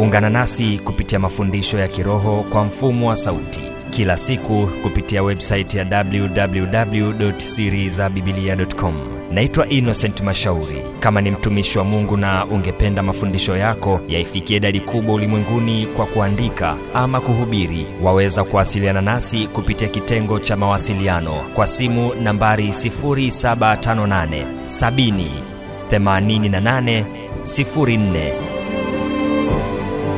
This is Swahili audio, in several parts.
ungana nasi kupitia mafundisho ya kiroho kwa mfumo wa sauti. Kila siku kupitia websaiti ya www www.sirizabibilia.com naitwa innocent mashauri. Kama ni mtumishi wa mungu na ungependa mafundisho yako yaifikie idadi kubwa ulimwenguni kwa kuandika ama kuhubiri waweza kuwasiliana nasi kupitia kitengo cha mawasiliano kwa simu nambari 758 70 88 04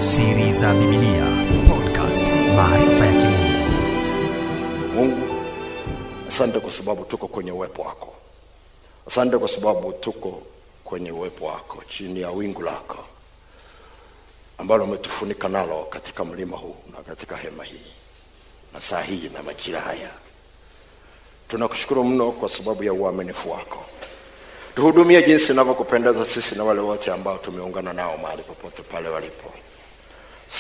siri za Biblia podcast maarifa ya kimungu. Mungu asante kwa sababu tuko kwenye uwepo wako. Asante kwa sababu tuko kwenye uwepo wako chini ya wingu lako ambalo umetufunika nalo katika mlima huu na katika hema hii na saa hii na majira haya. Tunakushukuru mno kwa sababu ya uaminifu wako. Tuhudumie jinsi inavyokupendeza sisi na wale wote ambao tumeungana nao mahali popote pale walipo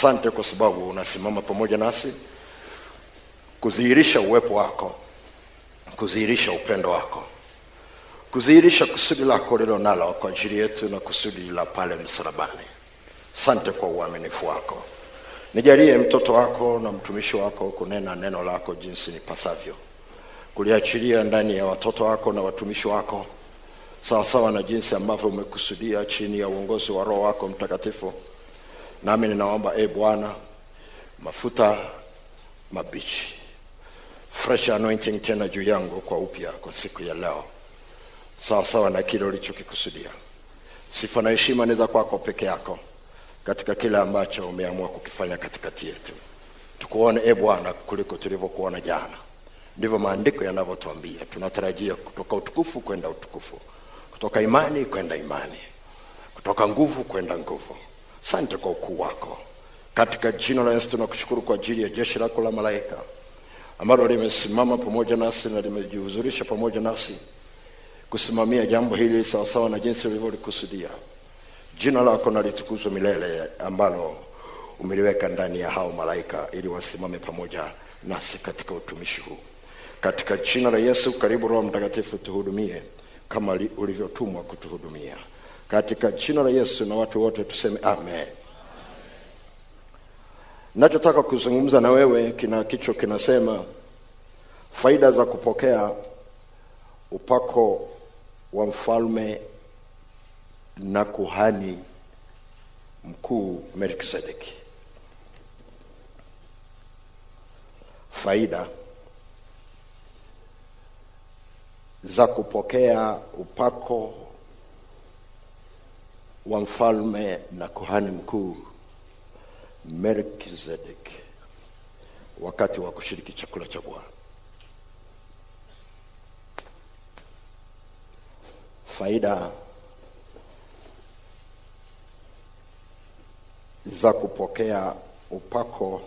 sante kwa sababu unasimama pamoja nasi kudhihirisha uwepo wako kudhihirisha upendo wako kudhihirisha kusudi lako lilo nalo kwa ajili yetu na kusudi la pale msalabani. Sante kwa uaminifu wako. Nijalie mtoto wako na mtumishi wako kunena neno lako jinsi nipasavyo. Kuliachilia ndani ya watoto wako na watumishi wako sawasawa na jinsi ambavyo umekusudia chini ya uongozi wa roho wako mtakatifu nami ninaomba e bwana mafuta mabichi fresh anointing tena juu yangu kwa upya kwa siku ya leo. Sawa na kile ulichokikusudia. Sifa na heshima ni za kwako peke yako katika kile ambacho umeamua kukifanya katikati yetu. Tukuone e bwana kuliko tulivyokuona jana. Ndivyo maandiko yanavyotuambia. Tunatarajia kutoka utukufu kwenda utukufu kutoka imani kwenda imani kutoka nguvu kwenda nguvu sante kwa ukuu wako. Katika jina la yesu tunakushukuru kwa ajili ya jeshi lako la malaika ambalo limesimama pamoja nasi na limejihuzurisha pamoja nasi kusimamia jambo hili sawasawa na jinsi ulivyolikusudia. Jina lako nalitukuzwa milele ambalo umeliweka ndani ya hao malaika ili wasimame pamoja nasi katika utumishi huu. Katika jina la yesu karibu roho mtakatifu tuhudumie kama ulivyotumwa kutuhudumia katika jina la yesu na watu wote tuseme amen nachotaka kuzungumza na wewe kina kichwa kinasema faida za kupokea upako wa mfalme na kuhani mkuu Melkizedeki. faida za kupokea upako wa mfalme na kuhani mkuu Melkizedek wakati wa kushiriki chakula cha bwana. Faida za kupokea upako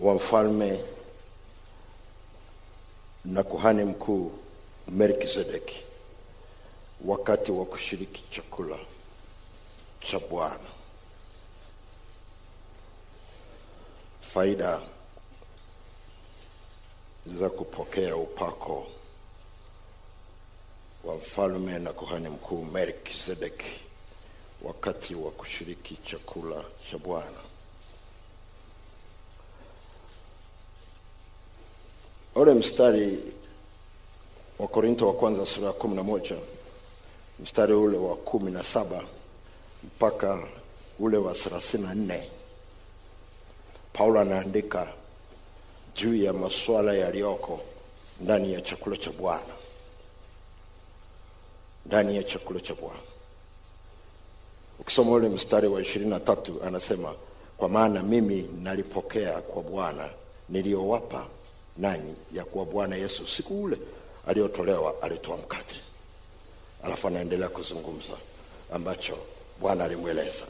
wa mfalme na kuhani mkuu melkizedeki wakati wa kushiriki chakula cha bwana. Faida za kupokea upako wa mfalme na kuhani mkuu melkizedeki wakati wa kushiriki chakula cha bwana. Ule mstari wa korinto wa kwanza sura ya kumi na moja mstari ule wa kumi na saba mpaka ule wa thelathini na nne paulo anaandika juu ya masuala yaliyoko ndani ya chakula cha bwana. Ndani ya chakula cha bwana. Ukisoma ule mstari wa ishirini na tatu anasema kwa maana mimi nalipokea kwa bwana niliyowapa nanyi ya kuwa bwana yesu siku ule aliyotolewa alitoa mkate alafu anaendelea kuzungumza ambacho bwana alimweleza.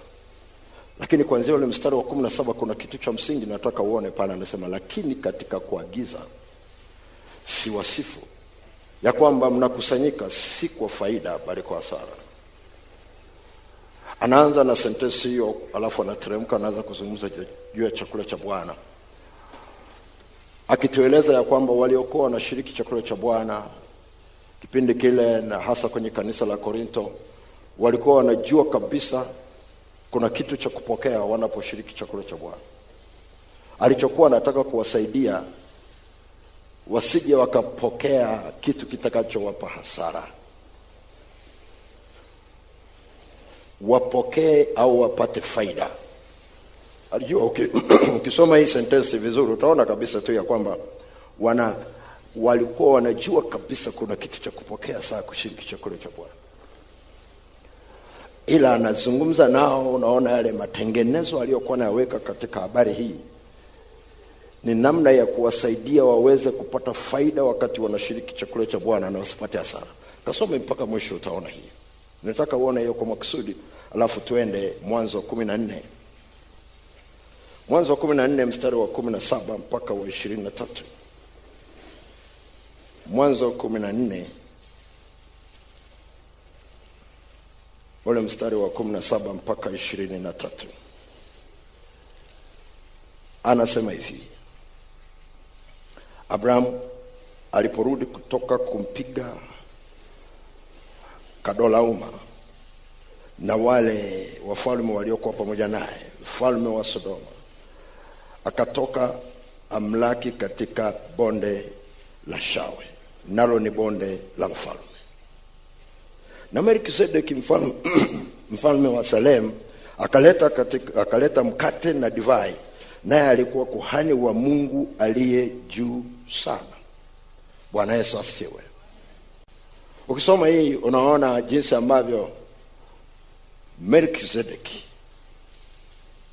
Lakini kuanzia ule mstari wa kumi na saba kuna kitu cha msingi nataka uone pale anasema lakini katika kuagiza si wasifu ya kwamba mnakusanyika si kwa faida bali kwa hasara. Anaanza na sentensi hiyo alafu anateremka anaanza kuzungumza juu ya chakula cha bwana akitueleza ya kwamba waliokuwa wanashiriki chakula cha bwana kipindi kile na hasa kwenye kanisa la korinto walikuwa wanajua kabisa kuna kitu cha kupokea wanaposhiriki chakula cha Bwana. Alichokuwa anataka kuwasaidia wasije wakapokea kitu kitakachowapa hasara, wapokee au wapate faida. Alijua. Ukisoma hii sentensi vizuri utaona kabisa tu ya kwamba wana walikuwa wanajua kabisa kuna kitu cha kupokea saa kushiriki chakula cha Bwana, ila anazungumza nao. Unaona yale matengenezo aliyokuwa nayaweka katika habari hii ni namna ya kuwasaidia waweze kupata faida wakati wanashiriki chakula cha Bwana na wasipate hasara. Kasome mpaka mwisho, utaona hii. Nataka uone hiyo kwa makusudi, alafu tuende Mwanzo wa kumi na nne Mwanzo wa kumi na nne mstari wa kumi na saba mpaka wa ishirini na tatu Mwanzo wa kumi na nne. Ule mstari wa kumi na saba mpaka ishirini na tatu. Anasema hivi. Abrahamu aliporudi kutoka kumpiga Kadolauma na wale wafalme waliokuwa pamoja naye, mfalme wa Sodoma, akatoka amlaki katika bonde la Shawe, nalo ni bonde la mfalme. Na Melkizedeki mfalme, mfalme wa Salem akaleta, katika, akaleta mkate na divai naye alikuwa kuhani wa Mungu aliye juu sana. Bwana Yesu asifiwe. Ukisoma hii unaona jinsi ambavyo Melkizedeki,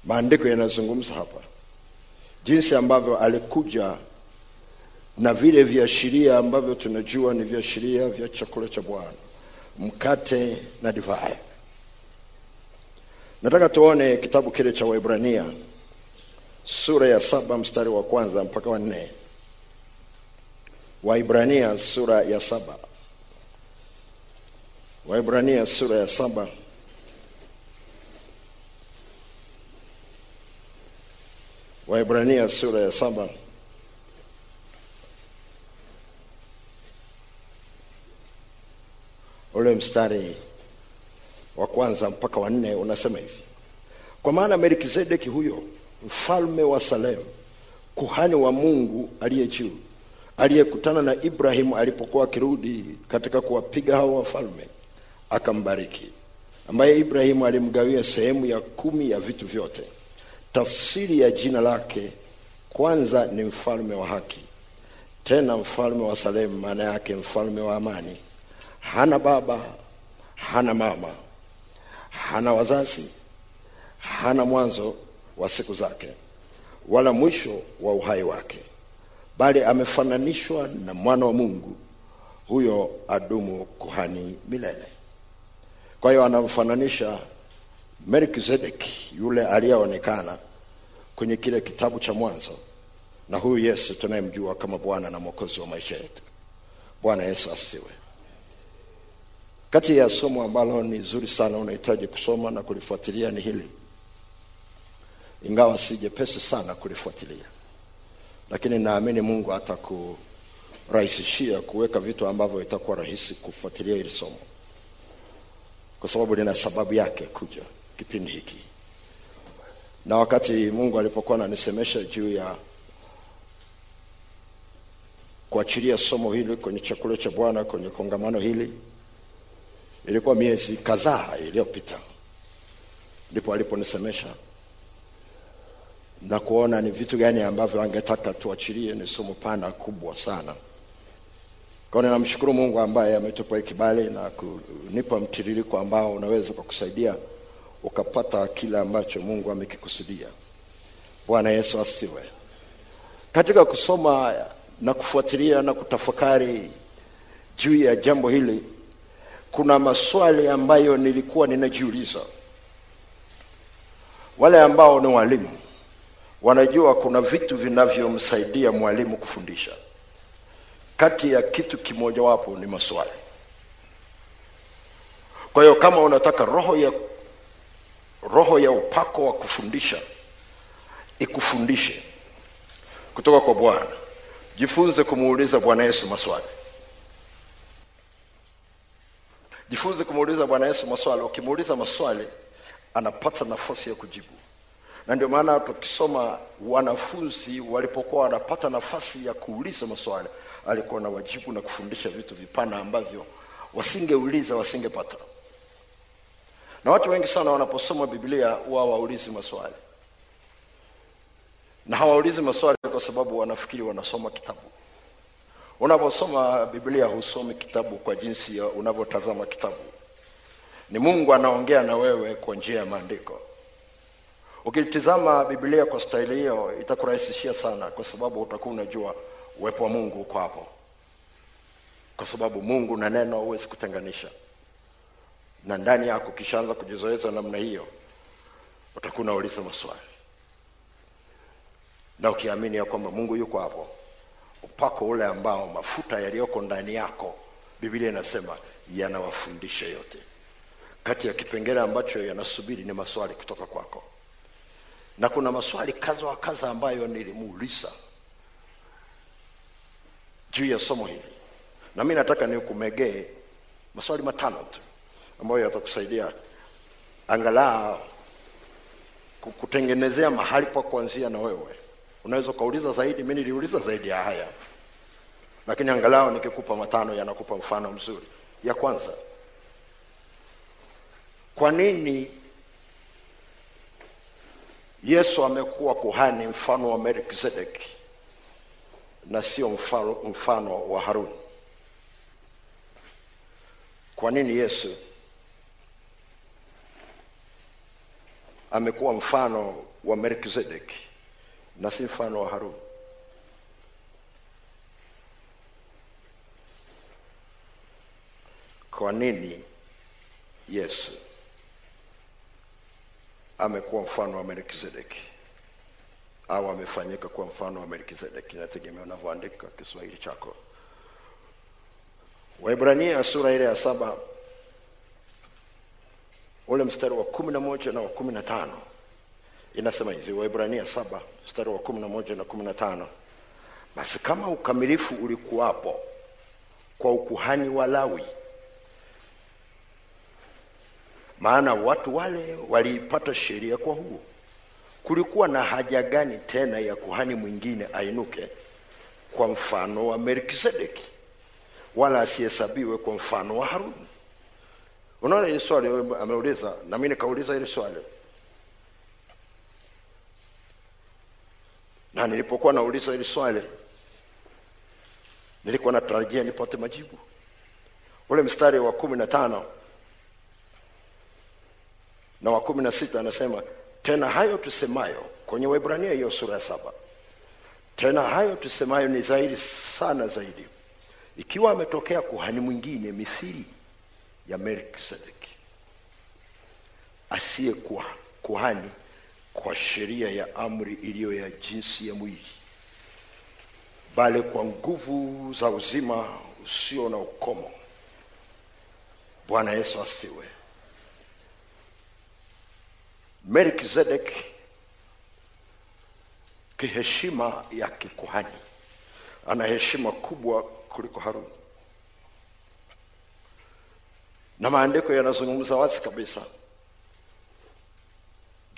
maandiko yanazungumza hapa, jinsi ambavyo alikuja na vile viashiria ambavyo tunajua ni viashiria vya chakula cha Bwana, mkate na divai. Nataka tuone kitabu kile cha Waebrania sura ya saba mstari wa kwanza mpaka wa nne. Waibrania sura ya saba. Waibrania sura ya saba Waibrania sura ya saba ule mstari wa kwanza mpaka wa nne unasema hivi: kwa maana Melkizedeki huyo mfalme wa Salemu, kuhani wa Mungu aliye juu, aliyekutana na Ibrahimu alipokuwa akirudi katika kuwapiga hao wafalme, akambariki, ambaye Ibrahimu alimgawia sehemu ya kumi ya vitu vyote. Tafsiri ya jina lake kwanza ni mfalme wa haki, tena mfalme wa Salemu, maana yake mfalme wa amani. Hana baba, hana mama, hana wazazi, hana mwanzo wa siku zake wala mwisho wa uhai wake, bali amefananishwa na mwana wa Mungu, huyo adumu kuhani milele. Kwa hiyo anamfananisha Melkizedeki yule aliyeonekana kwenye kile kitabu cha Mwanzo na huyu Yesu tunayemjua kama Bwana na Mwokozi wa maisha yetu. Bwana Yesu asifiwe. Kati ya somo ambalo ni zuri sana unahitaji kusoma na kulifuatilia ni hili. Ingawa si jepesi sana kulifuatilia, lakini naamini Mungu atakurahisishia kuweka vitu ambavyo itakuwa rahisi kufuatilia hili somo, kwa sababu lina sababu yake kuja kipindi hiki. Na wakati Mungu alipokuwa ananisemesha juu ya kuachilia somo hili kwenye chakula cha Bwana kwenye kongamano hili, ilikuwa miezi kadhaa iliyopita, ndipo aliponisemesha na kuona ni vitu gani ambavyo angetaka tuachilie. Ni somo pana kubwa sana. Kwa ninamshukuru Mungu ambaye ametupa kibali na kunipa mtiririko ambao unaweza kukusaidia ukapata kile ambacho Mungu amekikusudia. Bwana Yesu asifiwe. Katika kusoma na kufuatilia na kutafakari juu ya jambo hili, kuna maswali ambayo nilikuwa ninajiuliza. Wale ambao ni walimu wanajua kuna vitu vinavyomsaidia mwalimu kufundisha. Kati ya kitu kimojawapo ni maswali. Kwa hiyo kama unataka roho ya roho ya upako wa kufundisha ikufundishe kutoka kwa Bwana, jifunze kumuuliza Bwana Yesu maswali. Jifunze kumuuliza bwana yesu maswali. Ukimuuliza maswali anapata nafasi ya kujibu. Na ndio maana tukisoma wanafunzi walipokuwa wanapata nafasi ya kuuliza maswali alikuwa na wajibu na kufundisha vitu vipana ambavyo wasingeuliza wasingepata. Na watu wengi sana wanaposoma biblia huwa waulizi maswali. Na hawaulizi maswali kwa sababu wanafikiri wanasoma kitabu unaposoma biblia husomi kitabu kwa jinsi ya unavyotazama kitabu. Ni mungu anaongea na wewe kwa njia ya maandiko. Ukitizama biblia kwa staili hiyo itakurahisishia sana kwa sababu utakuwa unajua uwepo wa mungu uko hapo. Kwa sababu mungu na neno huwezi kutenganisha. Na ndani yako ukishaanza kujizoeza namna hiyo utakuwa unauliza maswali. Na ukiamini ya kwamba mungu yuko hapo upako ule ambao mafuta yaliyoko ndani yako biblia inasema yanawafundisha yote. Kati ya kipengele ambacho yanasubiri ni maswali kutoka kwako. Na kuna maswali kadha wa kadha ambayo nilimuuliza juu ya somo hili. Na mi nataka nikumegee maswali matano tu ambayo yatakusaidia angalau ku- kutengenezea mahali pa kuanzia na wewe unaweza ukauliza zaidi mi niliuliza zaidi ya haya. Lakini angalau nikikupa matano yanakupa mfano mzuri. Ya kwanza kwa nini yesu amekuwa kuhani mfano wa melkizedeki na sio mfano, mfano wa haruni? Kwa nini yesu amekuwa mfano wa melkizedeki na si mfano wa haruni. Kwa nini yesu amekuwa mfano wa melkizedeki? Au amefanyika kuwa mfano wa melkizedeki inategemea unavyoandika kiswahili chako. Waibrania sura ile ya saba ule mstari wa kumi na moja na wa kumi na tano inasema hivi waibrania saba mstari wa kumi na moja na kumi na tano. Basi kama ukamilifu ulikuwapo kwa ukuhani wa lawi maana watu wale waliipata sheria kwa huo. Kulikuwa na haja gani tena ya kuhani mwingine ainuke kwa mfano wa melkizedeki wala asihesabiwe kwa mfano wa haruni? Unaona hili swali ameuliza nami nikauliza hili swali na nilipokuwa nauliza hili swali nilikuwa natarajia nipate majibu. Ule mstari wa kumi na tano na wa kumi na sita anasema tena hayo tusemayo kwenye webrania hiyo sura ya saba tena hayo tusemayo ni zaidi sana zaidi. Ikiwa ametokea kuhani mwingine misiri ya melkisedeki asiyekuwa kuhani kwa sheria ya amri iliyo ya jinsi ya mwili bali kwa nguvu za uzima usio na ukomo. Bwana yesu asifiwe. Melkizedek kiheshima ya kikuhani ana heshima kubwa kuliko haruni. Na maandiko yanazungumza wazi kabisa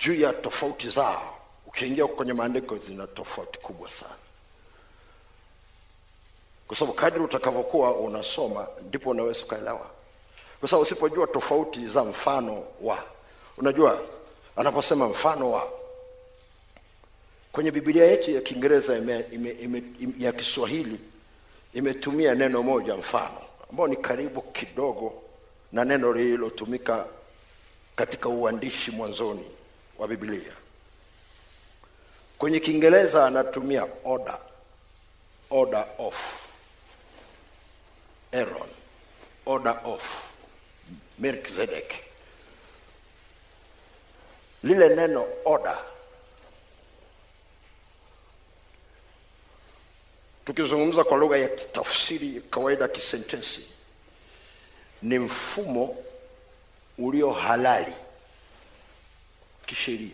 juu ya tofauti zao. Ukiingia kwenye maandiko zina tofauti kubwa sana. Kwa sababu kadri utakavyokuwa unasoma ndipo unaweza ukaelewa kwa sababu usipojua tofauti za mfano wa unajua anaposema mfano wa kwenye bibilia yetu ya kiingereza ime, ime, ime, ya kiswahili imetumia neno moja mfano ambao ni karibu kidogo na neno lililotumika katika uandishi mwanzoni wa biblia. Kwenye kiingereza anatumia order order of aaron order of melkizedek lile neno order tukizungumza kwa lugha ya kitafsiri kawaida kisentensi ni mfumo ulio halali kisheria.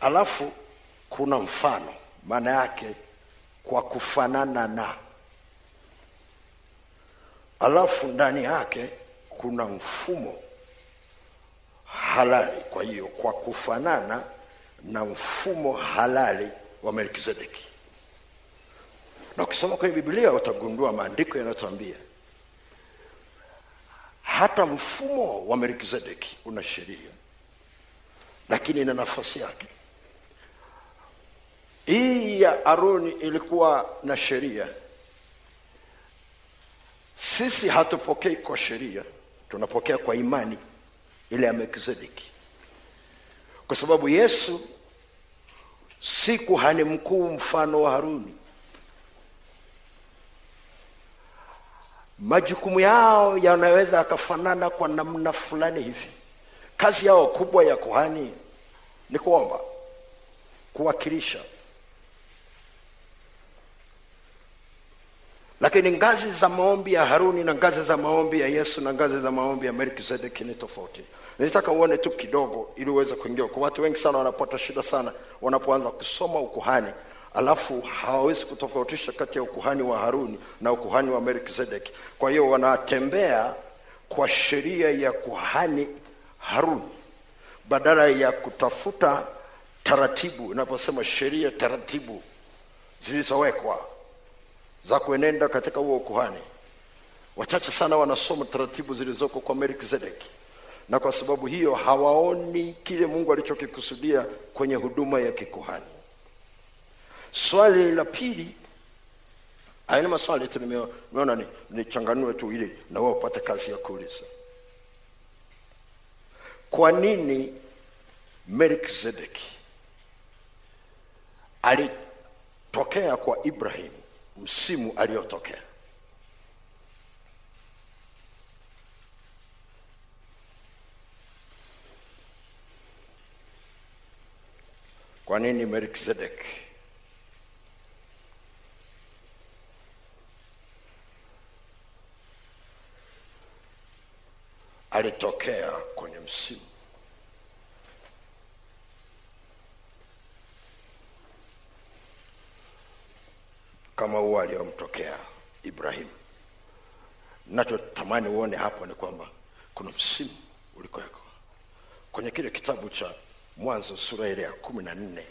Alafu kuna mfano maana yake kwa kufanana na. Alafu ndani yake kuna mfumo halali. Kwa hiyo kwa kufanana na mfumo halali wa melkizedeki. Na ukisoma kwenye biblia utagundua maandiko yanayotwambia hata mfumo wa melkizedeki una sheria lakini ina nafasi yake. Hii ya aroni ilikuwa na sheria. Sisi hatupokei kwa sheria tunapokea kwa imani ile ya melkizedeki. Kwa sababu yesu si kuhani mkuu mfano wa haruni majukumu yao yanaweza yakafanana kwa namna fulani hivi. Kazi yao kubwa ya kuhani ni kuomba kuwakilisha. Lakini ngazi za maombi ya haruni na ngazi za maombi ya yesu na ngazi za maombi ya melkizedeki ni tofauti. Nilitaka uone tu kidogo ili uweze kuingia kwa watu wengi sana wanapata shida sana wanapoanza kusoma ukuhani alafu hawawezi kutofautisha kati ya ukuhani wa haruni na ukuhani wa melkizedeki kwa hiyo wanatembea kwa sheria ya kuhani haruni badala ya kutafuta taratibu inaposema sheria taratibu zilizowekwa za kuenenda katika huo ukuhani. Wachache sana wanasoma taratibu zilizoko kwa melkizedeki na kwa sababu hiyo hawaoni kile mungu alichokikusudia kwenye huduma ya kikuhani swali la pili aina maswali tu nime- nimeona ni- nichanganue tu ili na wao upate kazi ya kuuliza. Kwa nini melkizedeki alitokea kwa ibrahim msimu aliyotokea kwa nini melkizedeki alitokea kwenye msimu. Kama huo aliyomtokea Ibrahimu. nachotamani uone hapo ni kwamba kuna msimu ulikuweko. Kwenye kile kitabu cha mwanzo sura ile ya kumi na nne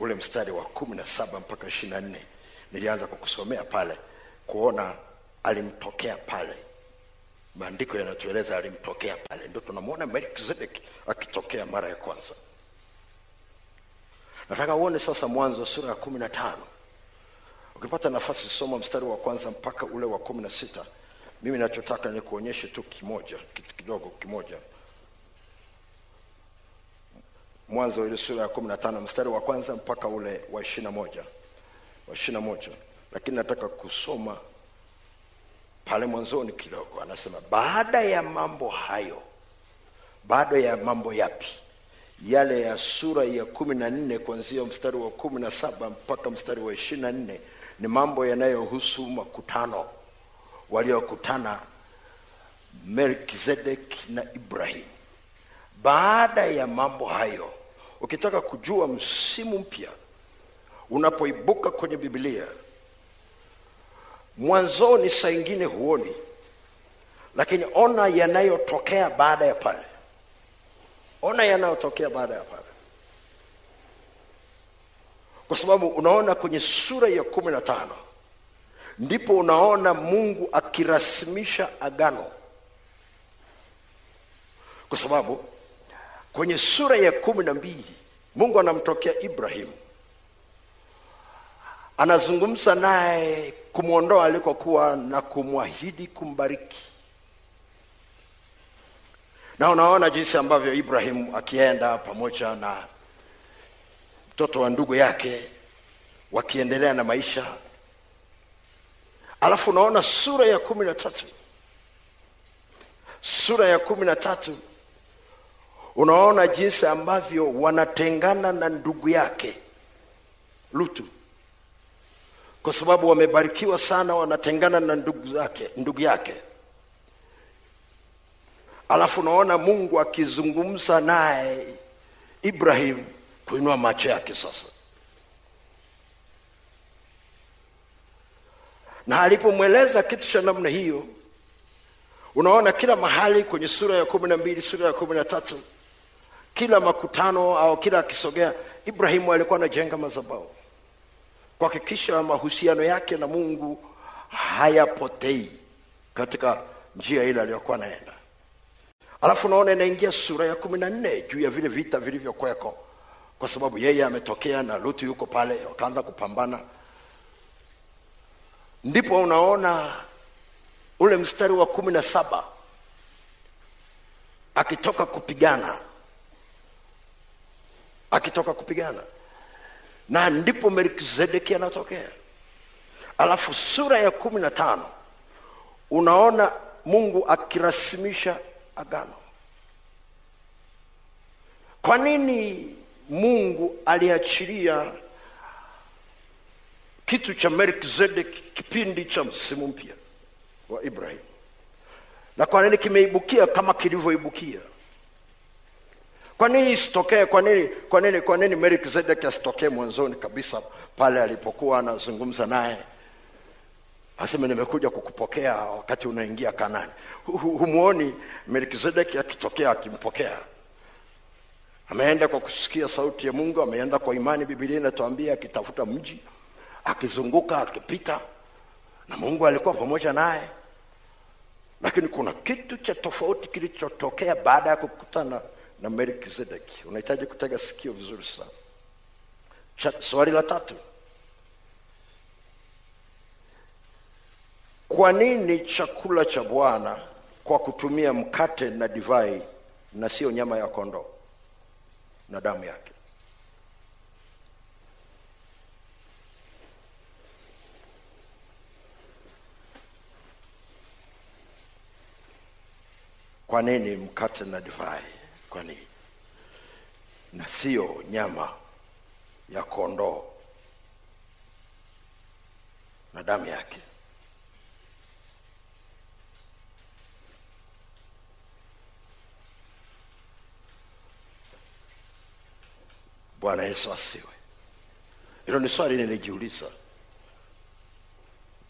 ule mstari wa kumi na saba mpaka ishirini na nne nilianza kukusomea pale kuona alimtokea pale maandiko yanatueleza alimtokea pale. Ndio tunamwona melkizedeki akitokea mara ya kwanza. Nataka uone sasa mwanzo sura ya kumi na tano. Ukipata nafasi soma mstari wa kwanza mpaka ule wa kumi na sita. Mimi nachotaka ni kuonyeshe tu kimoja kitu kidogo kimoja. Mwanzo ile sura ya kumi na tano mstari wa kwanza mpaka ule wa ishiri na moja. Wa ishiri na moja. Lakini nataka kusoma pale mwanzoni kidogo anasema baada ya mambo hayo baada ya mambo yapi? Yale ya sura ya kumi na nne kuanzia mstari wa kumi na saba mpaka mstari wa ishiri na nne ni mambo yanayohusu makutano waliokutana melkizedek na ibrahim. Baada ya mambo hayo ukitaka kujua msimu mpya unapoibuka kwenye biblia mwanzoni saa ingine huoni lakini ona yanayotokea baada ya pale. Ona yanayotokea baada ya pale. Kwa sababu unaona kwenye sura ya kumi na tano ndipo unaona mungu akirasimisha agano. Kwa sababu kwenye sura ya kumi na mbili mungu anamtokea ibrahimu anazungumza naye kumwondoa alikokuwa na kumwahidi kumbariki. Na unaona jinsi ambavyo ibrahimu akienda pamoja na mtoto wa ndugu yake wakiendelea na maisha. Alafu unaona sura ya kumi na tatu. Sura ya kumi na tatu unaona jinsi ambavyo wanatengana na ndugu yake lutu kwa sababu wamebarikiwa sana wanatengana na ndugu zake ndugu yake. Alafu unaona mungu akizungumza naye ibrahim kuinua macho yake sasa. Na alipomweleza kitu cha namna hiyo unaona kila mahali kwenye sura ya kumi na mbili sura ya kumi na tatu kila makutano au kila akisogea ibrahimu alikuwa anajenga mazabau kuhakikisha mahusiano yake na mungu hayapotei katika njia ile aliyokuwa anaenda. Alafu unaona inaingia sura ya kumi na nne juu ya vile vita vilivyokweko kwa sababu yeye ametokea na lutu yuko pale wakaanza kupambana. Ndipo unaona ule mstari wa kumi na saba akitoka kupigana akitoka kupigana na ndipo melkizedeki anatokea. Alafu sura ya kumi na tano unaona mungu akirasimisha agano. Kwa nini mungu aliachilia kitu cha melkizedeki kipindi cha msimu mpya wa ibrahim na kwa nini kimeibukia kama kilivyoibukia kwa nini isitokee? Kwa nini kwa nini kwa nini melkizedeki asitokee mwanzoni kabisa pale alipokuwa anazungumza naye? Aseme nimekuja kukupokea wakati unaingia kanani. Humuoni melkizedeki akitokea akimpokea. Ameenda kwa kusikia sauti ya mungu ameenda kwa imani. Bibilia inatuambia akitafuta mji akizunguka akipita na mungu alikuwa pamoja naye. Lakini kuna kitu cha tofauti kilichotokea baada ya kukutana na melkizedeki unahitaji kutega sikio vizuri sana. Cha- swali la tatu. Kwa nini chakula cha bwana kwa kutumia mkate na divai na sio nyama ya kondoo na damu yake? Kwa nini mkate na divai kwa nini na sio nyama ya kondoo na damu yake. Bwana yesu asiwe hilo ni swali nilijiuliza.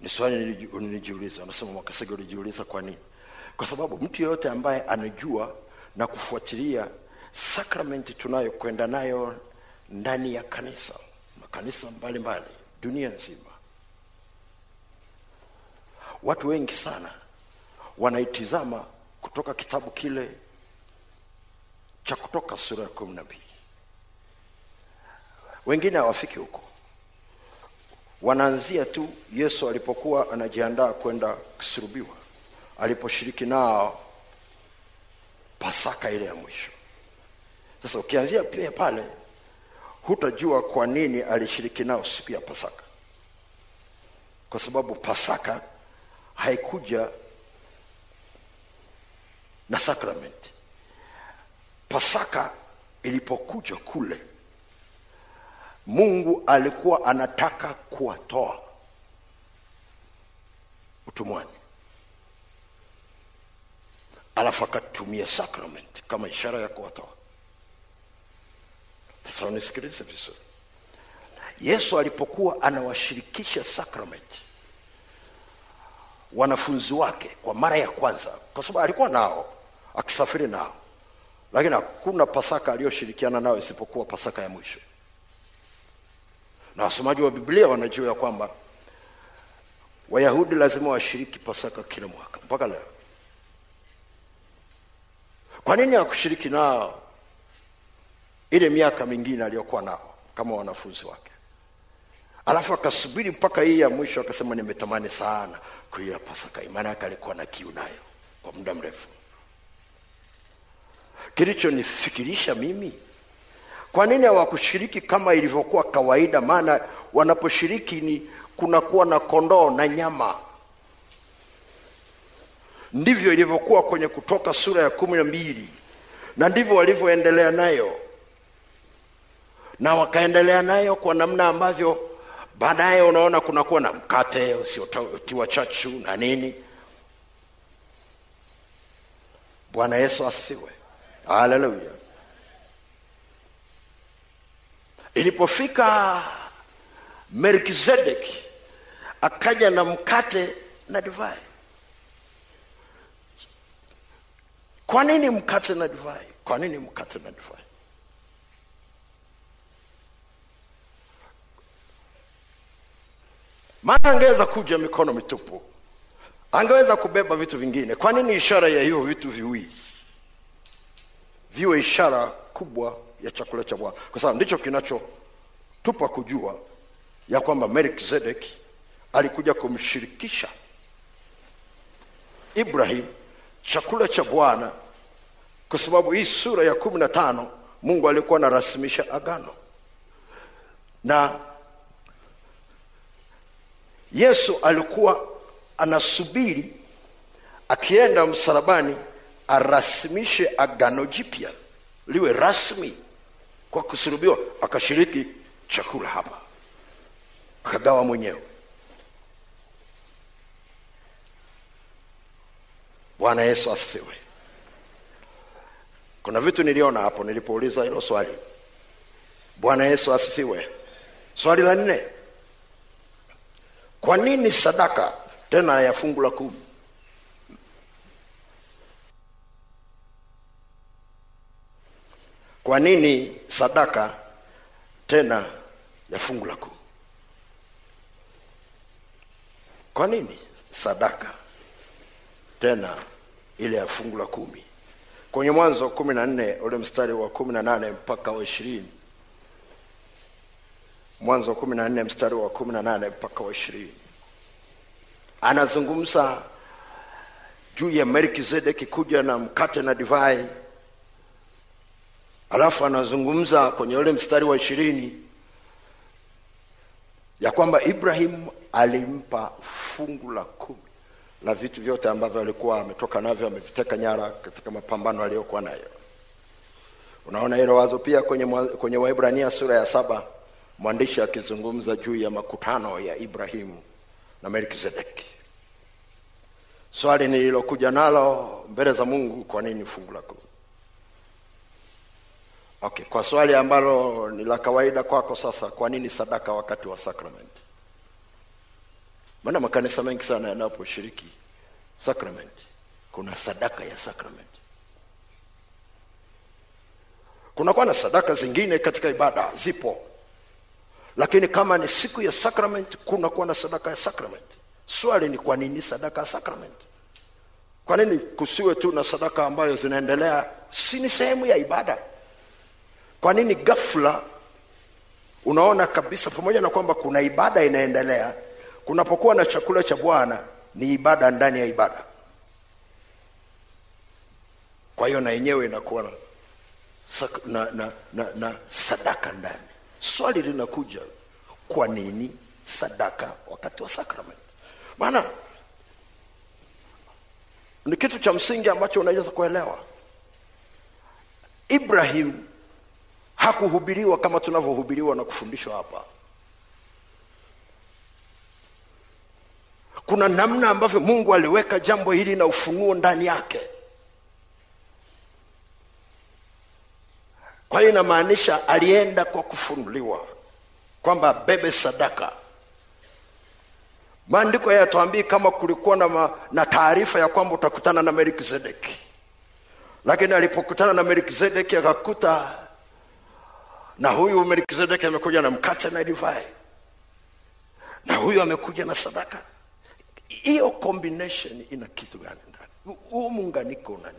Ni swali nilijiuliza. Anasema mwakasege ulijiuliza kwa nini? Kwa sababu mtu yeyote ambaye anajua na kufuatilia sakramenti tunayokwenda nayo ndani ya kanisa makanisa mbalimbali dunia nzima. Watu wengi sana wanaitizama kutoka kitabu kile cha kutoka sura ya kumi na mbili. Wengine hawafiki huko. Wanaanzia tu yesu alipokuwa anajiandaa kwenda kusurubiwa aliposhiriki nao pasaka ile ya mwisho. Sasa ukianzia pia pale hutajua kwa nini alishiriki nao siku ya pasaka. Kwa sababu pasaka haikuja na sakramenti. Pasaka ilipokuja kule mungu alikuwa anataka kuwatoa utumwani alafu akatumia sacrament kama ishara ya kuwatoa. Sasa unisikilize vizuri. Yesu alipokuwa anawashirikisha sakramenti wanafunzi wake kwa mara ya kwanza kwa sababu alikuwa nao akisafiri nao. Lakini hakuna pasaka aliyoshirikiana nao isipokuwa pasaka ya mwisho. Na wasomaji wa biblia wanajua ya kwamba wayahudi lazima washiriki pasaka kila mwaka mpaka leo kwa nini hakushiriki nao ile miaka mingine aliyokuwa nao kama wanafunzi wake? Alafu akasubiri mpaka hii ya mwisho akasema nimetamani sana kuila pasaka. Maana yake alikuwa na kiu nayo kwa muda mrefu. Kilichonifikirisha mimi kwa nini hawakushiriki kama ilivyokuwa kawaida? Maana wanaposhiriki ni kunakuwa na kondoo na nyama ndivyo ilivyokuwa kwenye kutoka sura ya kumi na mbili. Na ndivyo walivyoendelea nayo. Na wakaendelea nayo kwa namna ambavyo baadaye unaona kunakuwa na mkate usiotiwa chachu na nini. Bwana yesu asifiwe. Haleluya ilipofika melkizedeki akaja na mkate na divai kwa nini mkate na divai? Kwa nini mkate na divai? Maana angeweza kuja mikono mitupu. Angeweza kubeba vitu vingine. Kwa nini ishara ya hivyo vitu viwili? Viwe ishara kubwa ya chakula cha bwana. Kwa sababu ndicho kinachotupa kujua ya kwamba melkizedeki alikuja kumshirikisha ibrahim chakula cha bwana. Kwa sababu hii sura ya kumi na tano mungu alikuwa anarasimisha agano. Na yesu alikuwa anasubiri akienda msalabani arasimishe agano jipya liwe rasmi. Kwa kusurubiwa, akashiriki chakula hapa. Akagawa mwenyewe bwana yesu asifiwe. Kuna vitu niliona hapo nilipouliza hilo swali. Bwana yesu asifiwe. Swali la nne. Kwa nini sadaka tena ya fungu la kumi? Kwa nini sadaka tena ya fungu la kumi? Kwa nini sadaka tena ile ya fungu la kumi. Kwenye mwanzo kumi na nne ule mstari wa kumi na nane mpaka wa ishirini. Mwanzo wa kumi na nne mstari wa kumi na nane mpaka wa ishirini. Anazungumza juu ya melkizedeki kuja na mkate na divai. Alafu anazungumza kwenye ule mstari wa ishirini ya kwamba ibrahimu alimpa fungu la kumi la vitu vyote ambavyo alikuwa ametoka navyo ameviteka nyara katika mapambano aliyokuwa nayo. Unaona hilo wazo pia kwenye, kwenye waibrania sura ya saba mwandishi akizungumza juu ya makutano ya ibrahimu na melkizedeki. Swali nililokuja nalo mbele za mungu kwa nini fungu la kumi? Okay kwa swali ambalo ni la kawaida kwako sasa kwa nini sadaka wakati wa sakramenti maana makanisa mengi sana yanaposhiriki sacrament kuna sadaka ya sacrament. Kunakuwa na sadaka zingine katika ibada zipo. Lakini kama ni siku ya sacrament kunakuwa na sadaka ya sacrament. Swali ni kwa nini sadaka ya sacrament? Kwa nini kusiwe tu na sadaka ambayo zinaendelea? Si ni sehemu ya ibada. Kwa nini ghafla unaona kabisa pamoja na kwamba kuna ibada inaendelea kunapokuwa na chakula cha bwana ni ibada ndani ya ibada. Kwa hiyo na yenyewe inakuwa na, na, na, na, na sadaka ndani. Swali linakuja kwa nini sadaka wakati wa sakramenti maana ni kitu cha msingi ambacho unaweza kuelewa. Ibrahim hakuhubiriwa kama tunavyohubiriwa na kufundishwa hapa kuna namna ambavyo mungu aliweka jambo hili na ufunuo ndani yake. Kwa hiyo inamaanisha alienda kwa kufunuliwa kwamba bebe sadaka. Maandiko yatuambii kama kulikuwa na, na taarifa ya kwamba utakutana na melkizedeki. Lakini alipokutana na melkizedeki akakuta na huyu melkizedeki amekuja na mkate na divai. Na huyu amekuja na sadaka hiyo combination ina kitu gani ndani? Huu muunganiko una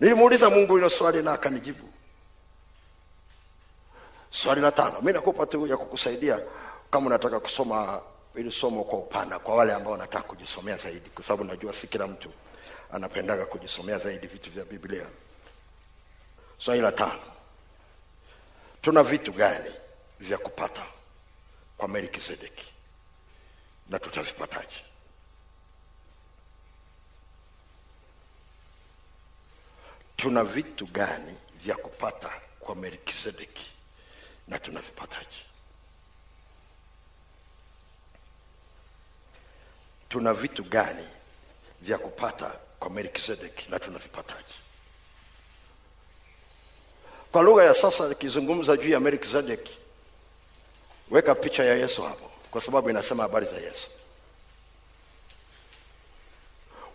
nilimuuliza mungu hilo swali na akanijibu. Swali la tano mi nakupa tu ya kukusaidia kama unataka kusoma ili somo kwa upana kwa wale ambao wanataka kujisomea zaidi kwa sababu najua si kila mtu anapendaga kujisomea zaidi vitu vya biblia. Swali la tano tuna vitu gani vya kupata kwa melkizedeki na tutavipataje? Tuna vitu gani vya kupata kwa Melkisedeki na tunavipataje? Tuna vitu gani vya kupata kwa melkizedeki na tunavipataje? Kwa lugha ya sasa nikizungumza juu ya melkizedeki weka picha ya yesu hapo kwa sababu inasema habari za yesu.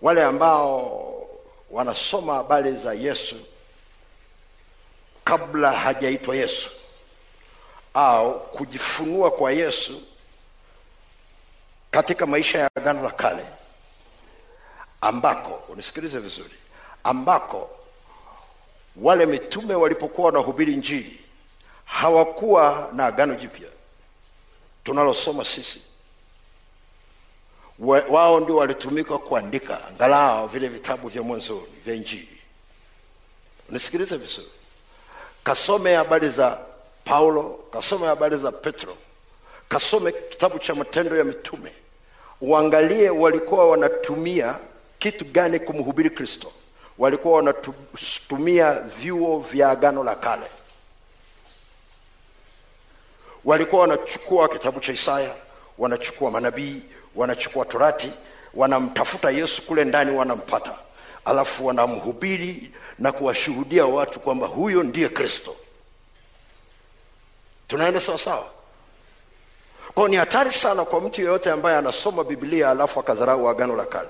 Wale ambao wanasoma habari za yesu kabla hajaitwa yesu au kujifunua kwa yesu katika maisha ya agano la kale ambako unisikilize vizuri ambako wale mitume walipokuwa wanahubiri njiri hawakuwa na agano jipya tunalosoma sisi. Wa- wao ndio walitumika kuandika angalau vile vitabu vya mwanzoni vya injili. Nisikilize vizuri. Kasome habari za paulo kasome habari za petro kasome kitabu cha matendo ya mitume. Uangalie walikuwa wanatumia kitu gani kumhubiri kristo. Walikuwa wanatumia vyuo vya agano la kale walikuwa wanachukua kitabu cha isaya wanachukua manabii wanachukua torati wanamtafuta yesu kule ndani wanampata. Alafu wanamhubiri na kuwashuhudia watu kwamba huyo ndiye kristo. Tunaenda sawa sawa? Kwao ni hatari sana kwa mtu yeyote ambaye anasoma biblia alafu akadharau agano la kale.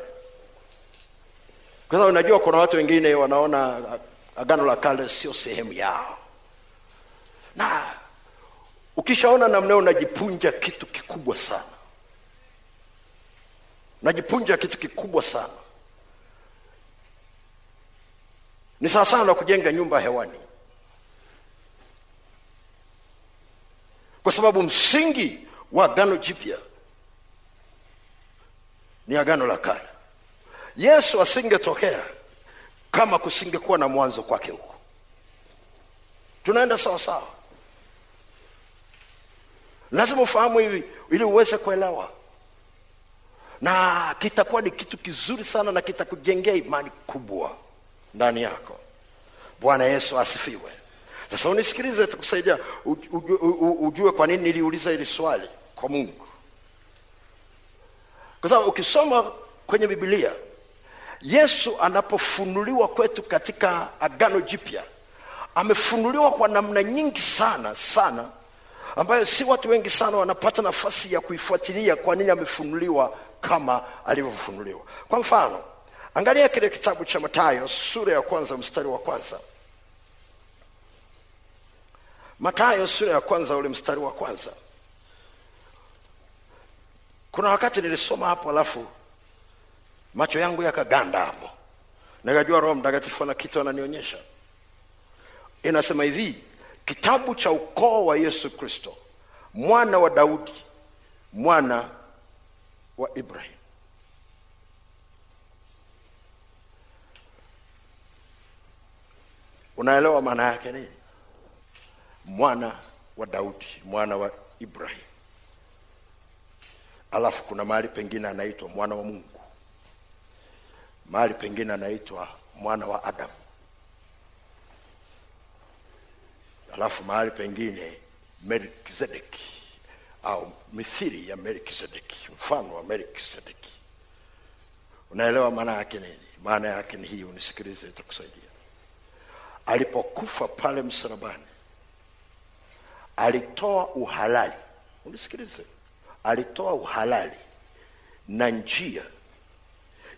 Kwa sababu unajua kuna watu wengine wanaona agano la kale sio sehemu yao. Na ukishaona namna unajipunja kitu kikubwa sana. Unajipunja kitu kikubwa sana. Ni sawa sana na kujenga nyumba hewani. Kwa sababu msingi wa agano jipya ni agano la kale. Yesu asingetokea kama kusingekuwa na mwanzo kwake huko. Tunaenda sawa sawa lazima ufahamu hivi ili uweze kuelewa. Na kitakuwa ni kitu kizuri sana na kitakujengea imani kubwa ndani yako. Bwana yesu asifiwe. Sasa unisikilize tukusaidia ujue, ujue kwa nini niliuliza hili swali kwa mungu. Kwa sababu ukisoma kwenye bibilia yesu anapofunuliwa kwetu katika agano jipya amefunuliwa kwa namna nyingi sana sana ambayo si watu wengi sana wanapata nafasi ya kuifuatilia kwa nini amefunuliwa kama alivyofunuliwa. Kwa mfano angalia kile kitabu cha matayo sura ya kwanza mstari wa kwanza. Matayo sura ya kwanza ule mstari wa kwanza. Kuna wakati nilisoma hapo alafu macho yangu yakaganda hapo. Nikajua roho mtakatifu ana kitu ananionyesha. Inasema hivi kitabu cha ukoo wa yesu kristo. Mwana wa daudi mwana wa ibrahim. Unaelewa maana yake nini? Mwana wa daudi mwana wa ibrahim. Alafu kuna mahali pengine anaitwa mwana wa mungu. Mahali pengine anaitwa mwana wa adamu alafu mahali pengine melkizedeki au mithili ya melkizedeki mfano wa melkizedeki unaelewa maana yake nini? Maana yake ni hii unisikilize itakusaidia. Alipokufa pale msalabani alitoa uhalali. Unisikilize. Alitoa uhalali na njia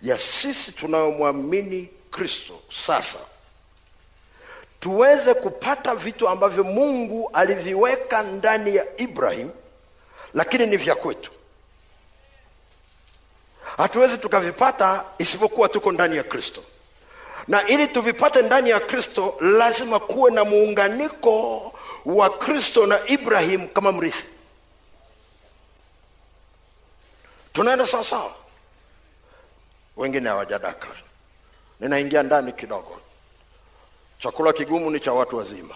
ya sisi tunayomwamini kristo sasa tuweze kupata vitu ambavyo mungu aliviweka ndani ya ibrahim lakini ni vya kwetu. Hatuwezi tukavipata isipokuwa tuko ndani ya kristo. Na ili tuvipate ndani ya kristo lazima kuwe na muunganiko wa kristo na ibrahim kama mrithi. Tunaenda sawasawa? Wengine hawajadaka. Ninaingia ndani kidogo chakula kigumu ni cha watu wazima.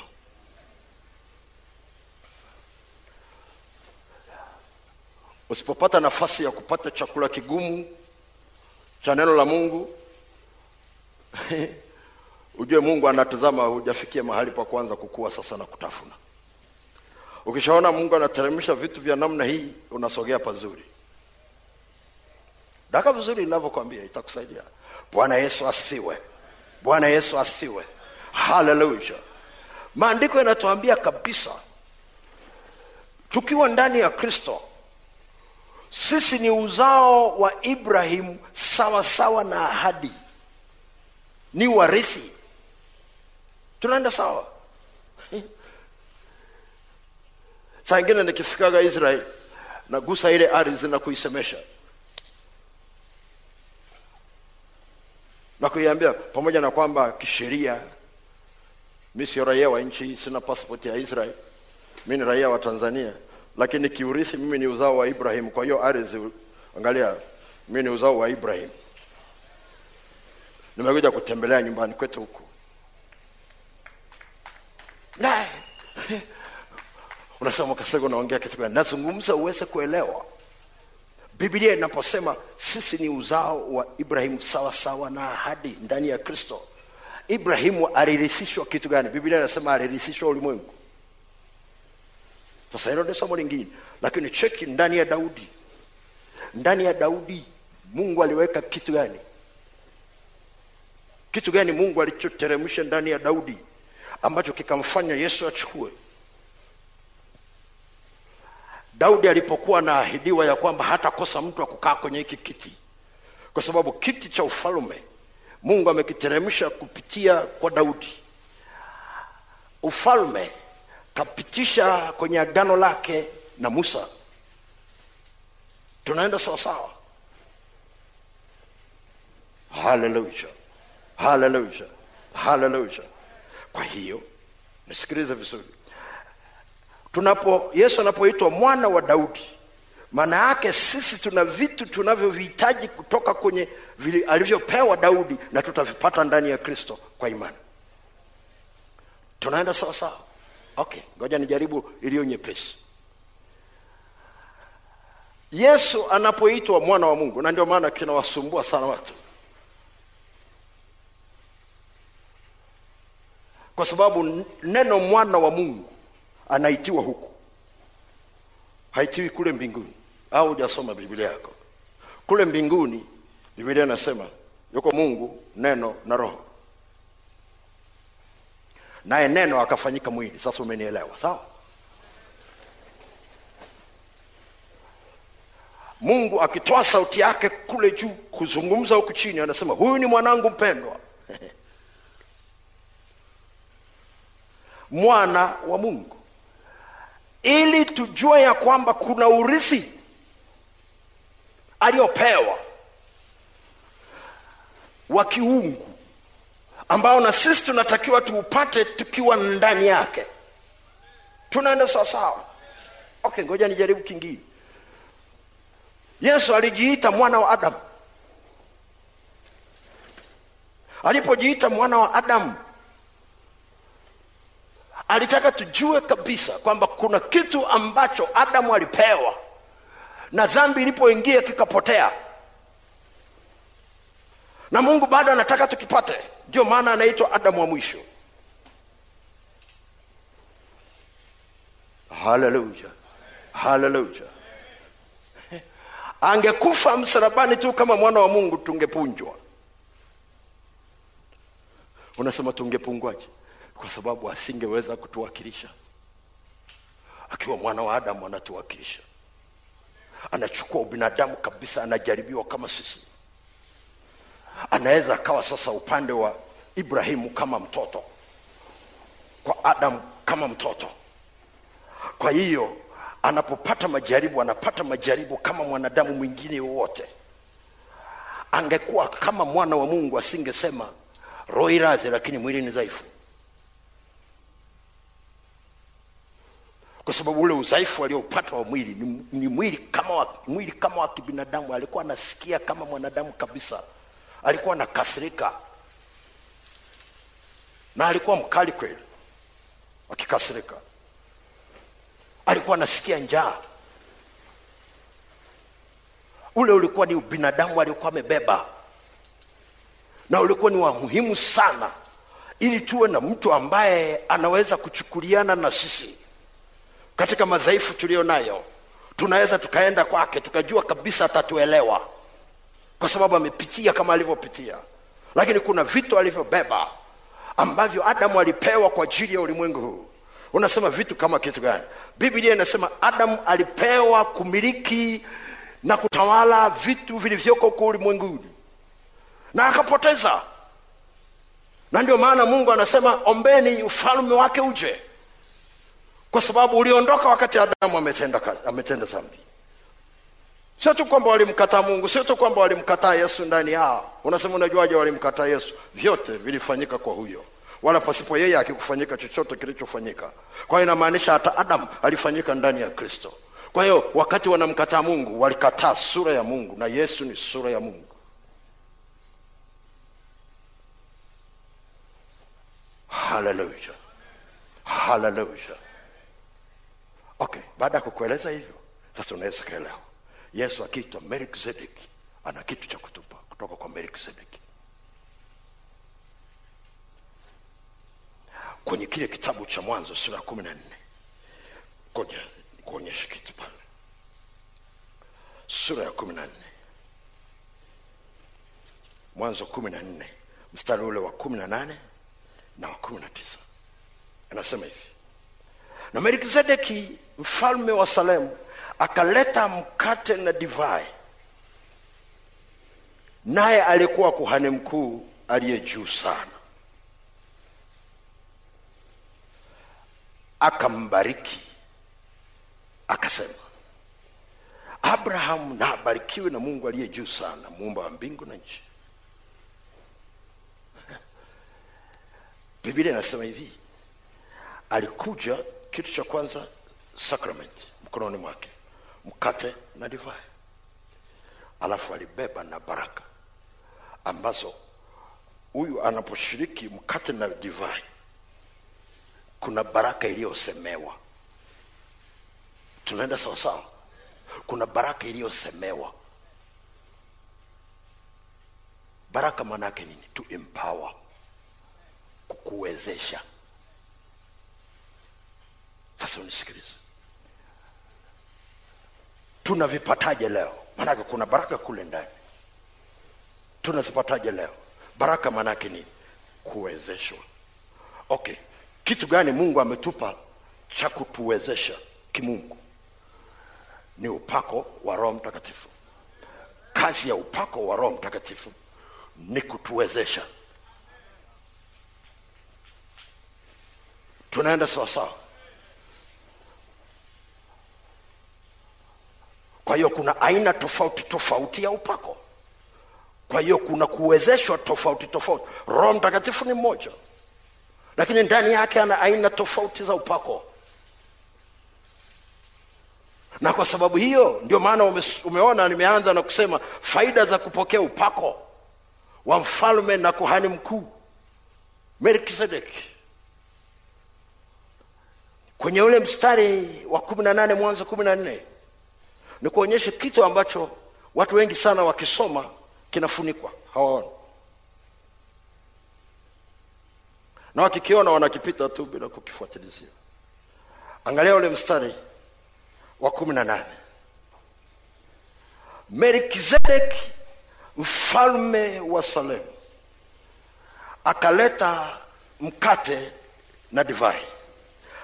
Usipopata nafasi ya kupata chakula kigumu cha neno la mungu ujue mungu anatazama hujafikia mahali pa kwanza kukua sasa na kutafuna. Ukishaona mungu anateremsha vitu vya namna hii unasogea pazuri. Daka vizuri inavyokwambia itakusaidia. Bwana yesu asifiwe. Bwana yesu asifiwe haleluya maandiko yanatuambia kabisa tukiwa ndani ya kristo sisi ni uzao wa ibrahimu sawa sawa na ahadi. Ni warithi. Tunaenda sawa? Saa ingine nikifikaga israel nagusa ile ardhi na kuisemesha. Na kuiambia pamoja na kwamba kisheria mi sio raia wa nchi sina passport ya israel. Mi ni raia wa tanzania. Lakini kiurithi mimi ni uzao wa ibrahim. Kwa hiyo ardhi angalia mi ni uzao wa ibrahim. Nimekuja kutembelea nyumbani kwetu huku. Naye unasema kasego unaongea kitu gani? Nazungumza uweze kuelewa. Biblia inaposema sisi ni uzao wa ibrahimu sawa sawa na ahadi ndani ya kristo ibrahimu alirisishwa kitu gani? Biblia inasema alirisishwa ulimwengu. Sasa hilo ndio somo lingine. Lakini cheki ndani ya daudi. Ndani ya daudi mungu aliweka kitu gani? Kitu gani mungu alichoteremsha ndani ya daudi ambacho kikamfanya yesu achukue? Daudi alipokuwa anaahidiwa ya kwamba hatakosa mtu wa kukaa kwenye hiki kiti. Kwa sababu kiti cha ufalme mungu amekiteremsha kupitia kwa daudi. Ufalme kapitisha kwenye agano lake na musa. Tunaenda sawasawa haleluya haleluya haleluya kwa hiyo nisikilize vizuri. Tunapo yesu anapoitwa mwana wa daudi maana yake sisi tuna vitu tunavyovihitaji kutoka kwenye alivyopewa daudi na tutavipata ndani ya kristo kwa imani. Tunaenda sawa sawa? Okay ngoja nijaribu iliyo nyepesi. Yesu anapoitwa mwana wa mungu na ndio maana kinawasumbua sana watu. Kwa sababu neno mwana wa mungu anaitiwa huku. Haitiwi kule mbinguni au hujasoma biblia yako. Kule mbinguni biblia inasema yuko mungu neno na roho. Naye neno akafanyika mwili. Sasa umenielewa sawa? Mungu akitoa sauti yake kule juu kuzungumza huku chini anasema huyu ni mwanangu mpendwa. Mwana wa mungu. Ili tujue ya kwamba kuna urithi aliyopewa wa kiungu ambao na sisi tunatakiwa tuupate tukiwa ndani yake. Tunaenda sawasawa okay ngoja nijaribu kingine. Yesu alijiita mwana wa adamu. Alipojiita mwana wa adamu alitaka tujue kabisa kwamba kuna kitu ambacho adamu alipewa na dhambi ilipoingia kikapotea. Na mungu bado anataka tukipate. Ndio maana anaitwa adamu wa mwisho. Haleluya haleluya angekufa msalabani tu kama mwana wa mungu tungepunjwa. Unasema tungepungwaje? Kwa sababu asingeweza kutuwakilisha. Akiwa mwana wa adamu anatuwakilisha anachukua ubinadamu kabisa anajaribiwa kama sisi. Anaweza akawa sasa upande wa ibrahimu kama mtoto kwa adamu kama mtoto. Kwa hiyo anapopata majaribu anapata majaribu kama mwanadamu mwingine wowote. Angekuwa kama mwana wa mungu asingesema roho irazi lakini mwili ni dhaifu kwa sababu ule udhaifu aliopata wa mwili ni, ni mwili kama wa, mwili kama wa kibinadamu. Alikuwa anasikia kama mwanadamu kabisa. Alikuwa anakasirika. Na alikuwa mkali kweli akikasirika. Alikuwa anasikia njaa. Ule ulikuwa ni ubinadamu aliokuwa amebeba. Na ulikuwa ni wa muhimu sana ili tuwe na mtu ambaye anaweza kuchukuliana na sisi katika madhaifu tuliyo nayo tunaweza tukaenda kwake tukajua kabisa atatuelewa. Kwa sababu amepitia kama alivyopitia. Lakini kuna vitu alivyobeba ambavyo adamu alipewa kwa ajili ya ulimwengu huu. Unasema vitu kama kitu gani? Biblia inasema adamu alipewa kumiliki na kutawala vitu vilivyoko kwa ulimwenguni. Na akapoteza. Na ndio maana mungu anasema ombeni ufalme wake uje kwa sababu uliondoka wakati adamu ametenda, dhambi. Sio tu kwamba walimkataa mungu sio tu kwamba walimkataa yesu ndani yao unasema unajuaje walimkataa yesu? Vyote vilifanyika kwa huyo. Wala pasipo yeye akikufanyika chochote kilichofanyika. Kwa hiyo inamaanisha hata adamu alifanyika ndani ya kristo. Kwa hiyo wakati wanamkataa mungu walikataa sura ya mungu na yesu ni sura ya mungu. Haleluya haleluya okay baada ya kukueleza hivyo sasa unaweza kaelewa yesu akiitwa melkizedeki ana kitu cha kutupa kutoka kwa melkizedeki kwenye kile kitabu cha mwanzo sura ya kumi na nne koja kuonyesha kitu pale. Sura ya kumi na nne. Mwanzo kumi na nne mstari ule wa kumi na nane na wa kumi na tisa. Anasema hivi. Na melkizedeki mfalme wa salemu akaleta mkate na divai. Naye alikuwa kuhani mkuu aliye juu sana. Akambariki akasema abrahamu na abarikiwe na mungu aliye juu sana muumba wa mbingu na nchi. Biblia inasema hivi alikuja kitu cha kwanza sacrament mkononi mwake mkate na divai. Alafu alibeba na baraka ambazo huyu anaposhiriki mkate na divai kuna baraka iliyosemewa. Tunaenda sawasawa kuna baraka iliyosemewa. Baraka maana yake nini? To empower kukuwezesha. Sasa unisikilize tunavipataje leo? Maanake kuna baraka kule ndani. Tunazipataje leo? Baraka maanake ni kuwezeshwa. Okay. Kitu gani mungu ametupa cha kutuwezesha kimungu? Ni upako wa roho mtakatifu. Kazi ya upako wa roho mtakatifu ni kutuwezesha. Tunaenda sawasawa kwa hiyo kuna aina tofauti tofauti ya upako. Kwa hiyo kuna kuwezeshwa tofauti tofauti. Roho mtakatifu ni mmoja. Lakini ndani yake ana aina tofauti za upako. Na kwa sababu hiyo ndio maana ume, umeona nimeanza na kusema faida za kupokea upako wa mfalme na kuhani mkuu. Melkisedeki kwenye ule mstari wa kumi na nane mwanzo kumi na nne ni kuonyesha kitu ambacho watu wengi sana wakisoma kinafunikwa hawaoni. Na wakikiona wanakipita tu bila kukifuatilizia. Angalia ule mstari wa kumi na nane. Melkizedeki mfalme wa salemu akaleta mkate na divai.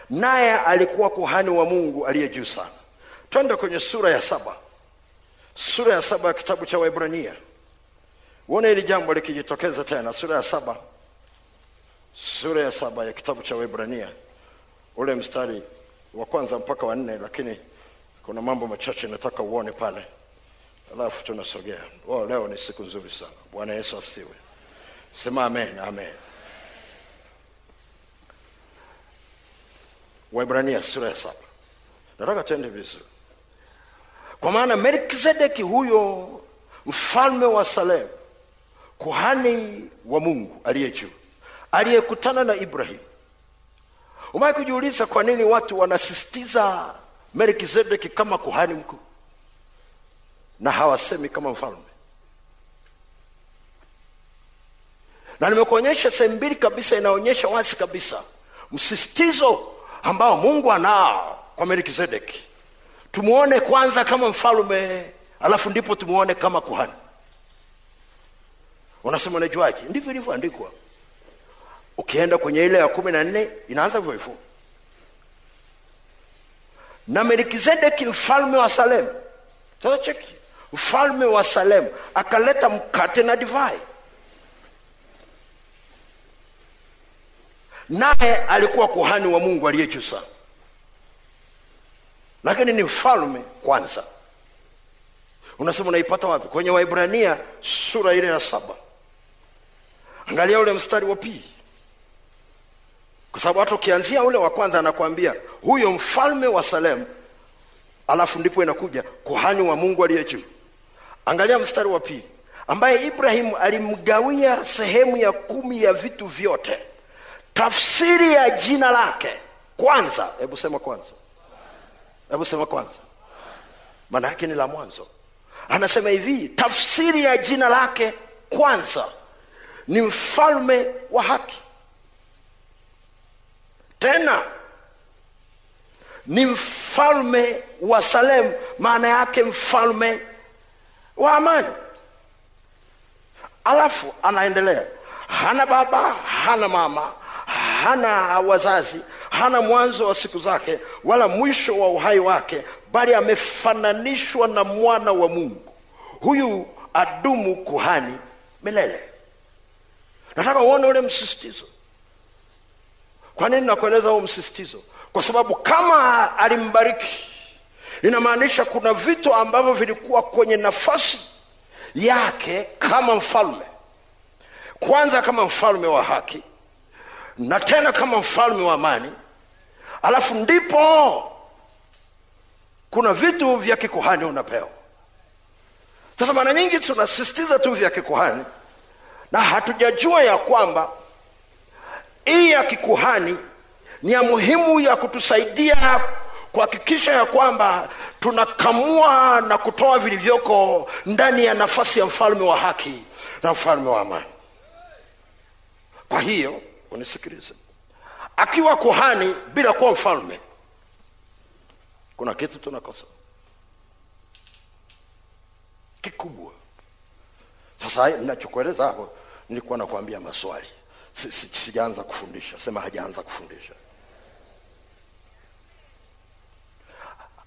Naye alikuwa kuhani wa mungu aliye juu sana twende kwenye sura ya saba. Sura ya saba ya kitabu cha waibrania uone hili jambo likijitokeza tena. Sura ya saba. Sura ya saba ya kitabu cha waibrania ule mstari wa kwanza mpaka wa nne lakini kuna mambo machache nataka uone pale. Alafu tunasogea. Oh, leo ni siku nzuri sana. Bwana yesu asifiwe. Sema amen amen. Waibrania sura ya saba. Nataka tuende vizuri kwa maana melkizedeki huyo mfalme wa salemu kuhani wa mungu aliye juu aliyekutana na ibrahim. Umaye kujiuliza kwa nini watu wanasisitiza melkizedeki kama kuhani mkuu na hawasemi kama mfalme? Na nimekuonyesha sehemu mbili kabisa inaonyesha wazi kabisa msisitizo ambao mungu anao kwa melkizedeki tumuone kwanza kama mfalume alafu ndipo tumwone kama kuhani. Unasema unajuaje? Ndivyo ilivyoandikwa. Ukienda kwenye ile ya kumi na nne inaanza hivyo hivyo. Na melkizedeki mfalme wa salemu sasa mfalme wa salemu akaleta mkate na divai. Naye alikuwa kuhani wa mungu aliye juu sana lakini ni mfalme kwanza. Unasema unaipata wapi? Kwenye waibrania sura ile ya saba. Angalia ule mstari wa pili. Kwa sababu hata ukianzia ule wa kwanza anakuambia huyo mfalme wa salemu alafu ndipo inakuja kuhani wa mungu aliye juu. Angalia mstari wa pili. Ambaye ibrahimu alimgawia sehemu ya kumi ya vitu vyote. Tafsiri ya jina lake. Kwanza hebu sema kwanza hebu sema kwanza. Maana yake ni la mwanzo. Anasema hivi tafsiri ya jina lake kwanza ni mfalme wa haki. Tena ni mfalme wa salemu maana yake mfalme wa amani. Alafu anaendelea hana baba hana mama hana wazazi hana mwanzo wa siku zake wala mwisho wa uhai wake bali amefananishwa na mwana wa mungu. Huyu adumu kuhani milele. Nataka uone ule msisitizo. Kwa nini nakueleza huo msisitizo? Kwa sababu kama alimbariki inamaanisha kuna vitu ambavyo vilikuwa kwenye nafasi yake kama mfalme. Kwanza kama mfalme wa haki na tena kama mfalme wa amani. Alafu ndipo kuna vitu vya kikuhani unapewa. Sasa mara nyingi tunasisitiza tu vya kikuhani na hatujajua ya kwamba hii ya kikuhani ni ya muhimu ya kutusaidia kuhakikisha ya kwamba tunakamua na kutoa vilivyoko ndani ya nafasi ya mfalme wa haki na mfalme wa amani. Kwa hiyo unisikilize. Akiwa kuhani bila kuwa mfalme kuna kitu tunakosa. Kikubwa. Sasa ninachokueleza hapo nilikuwa nakuambia maswali. Si- si- sijaanza kufundisha. Sema hajaanza kufundisha.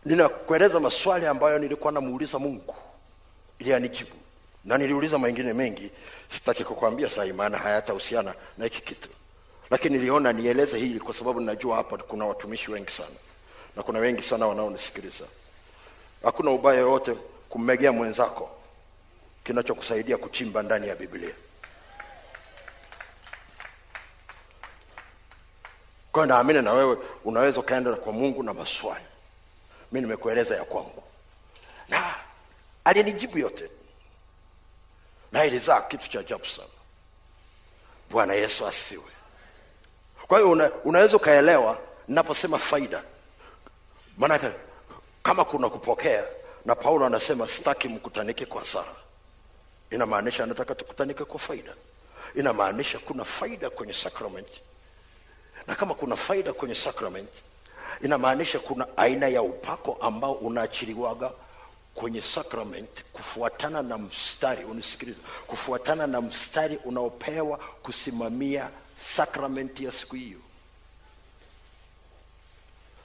Ninakueleza maswali ambayo nilikuwa namuuliza mungu. Ili anijibu. Na niliuliza mengine mengi. Sitaki kukwambia sahii maana hayatahusiana na hiki kitu lakini niliona nieleze hili kwa sababu ninajua hapa kuna watumishi wengi sana. Na kuna wengi sana wanaonisikiliza. Hakuna ubaya yoyote kummegea mwenzako kinachokusaidia kuchimba ndani ya biblia. Kwayo naamini na wewe unaweza ukaenda kwa mungu na maswali. Mi nimekueleza ya kwangu na alinijibu yote. Na ilizaa kitu cha ajabu sana. Bwana yesu asifiwe kwa hiyo una, unaweza ukaelewa naposema faida. Maanake kama kuna kupokea na paulo anasema sitaki mkutanike kwa sara inamaanisha anataka tukutanike kwa faida. Inamaanisha kuna faida kwenye sakramenti na kama kuna faida kwenye sacrament inamaanisha kuna aina ya upako ambao unaachiliwaga kwenye sacrament kufuatana na mstari. Unisikiliza kufuatana na mstari unaopewa kusimamia sacrament ya siku hiyo.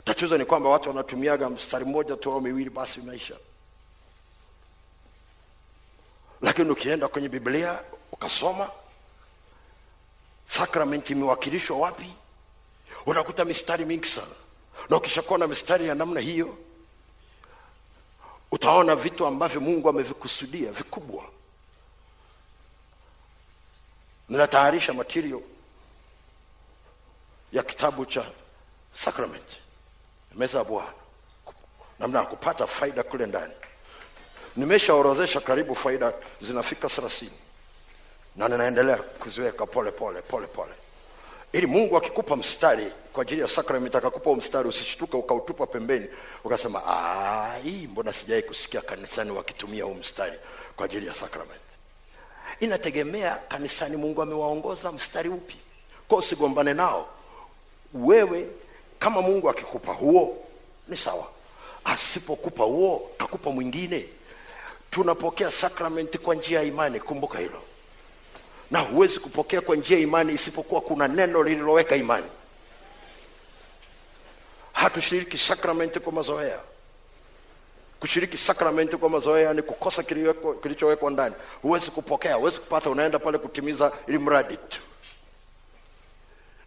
Tatizo ni kwamba watu wanatumiaga mstari mmoja tu au miwili basi maisha lakini ukienda kwenye biblia ukasoma sakramenti imewakilishwa wapi? Unakuta mistari mingi sana. Na ukishakuwa na mistari ya namna hiyo utaona vitu ambavyo mungu amevikusudia vikubwa. Ninatayarisha material ya kitabu cha sacrament. Meza ya bwana namna ya kupata faida kule ndani. Nimeshaorozesha karibu faida zinafika thelathini. Na ninaendelea kuziweka pole pole pole pole. Ili mungu akikupa mstari kwa ajili ya sakramenti akakupa mstari usishtuka ukautupa pembeni ukasema "Ah, hii mbona sijawai kusikia kanisani wakitumia huu mstari kwa ajili ya sakramenti inategemea kanisani mungu amewaongoza mstari upi. Kwa usigombane nao wewe kama mungu akikupa huo ni sawa. Asipokupa huo kakupa mwingine. Tunapokea sakramenti kwa njia ya imani kumbuka hilo. Na huwezi kupokea kwa njia ya imani isipokuwa kuna neno lililoweka imani. Hatushiriki sakramenti kwa mazoea. Kushiriki sakramenti kwa mazoea ni kukosa kilichowekwa ndani. Huwezi kupokea huwezi kupata unaenda pale kutimiza ili mradi tu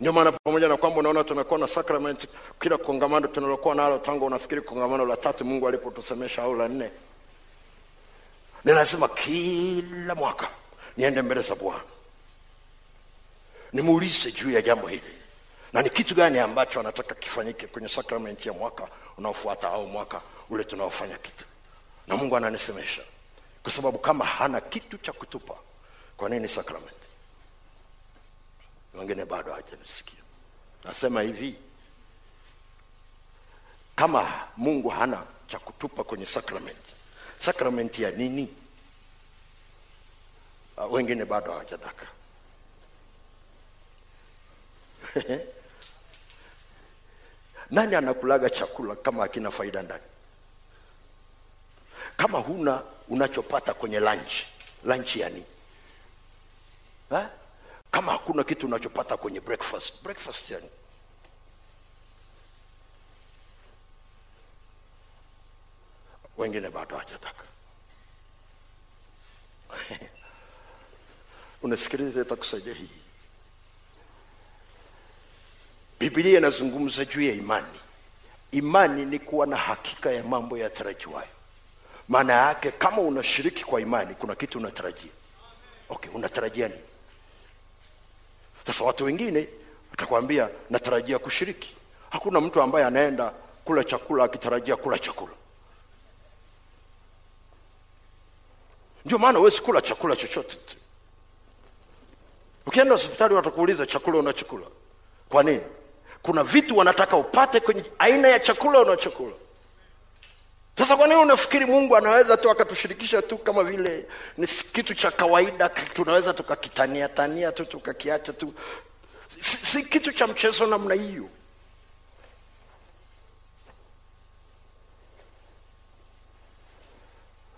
ndio maana pamoja na kwamba unaona tumekuwa na sakramenti kila kongamano tunalokuwa nalo tangu unafikiri kongamano la tatu mungu alipotusemesha au la nne ni lazima kila mwaka niende mbele za bwana. Nimuulize juu ya jambo hili. Na ni kitu gani ambacho anataka kifanyike kwenye sakramenti ya mwaka unaofuata au mwaka ule tunaofanya kitu. Na mungu ananisemesha. Kwa sababu kama hana kitu cha kutupa kwa nini sakramenti wengine bado hawajanisikia. nasema hivi kama mungu hana cha kutupa kwenye sakramenti sakramenti ya nini? Uh, wengine bado hawajadaka nani anakulaga chakula kama hakina faida ndani? Kama huna unachopata kwenye lunch. Lunch ya nini? Kama hakuna kitu unachopata kwenye breakfast breakfast yani. Wengine bado hajataka unasikiliza itakusaidia hii. Bibilia inazungumza juu ya imani. Imani ni kuwa na hakika ya mambo yatarajiwayo. Maana yake kama unashiriki kwa imani kuna kitu unatarajia. Okay unatarajia nini sasa watu wengine watakwambia natarajia kushiriki. Hakuna mtu ambaye anaenda kula chakula akitarajia kula chakula. Ndio maana huwezi kula chakula chochote. Ukienda hospitali watakuuliza chakula unachokula? Kwa nini? Kuna vitu wanataka upate kwenye aina ya chakula unachokula sasa kwa nini unafikiri mungu anaweza tu akatushirikisha tu kama vile ni kitu cha kawaida tunaweza tukakitania tania tu tukakiacha tu? Si, si kitu cha mchezo namna hiyo.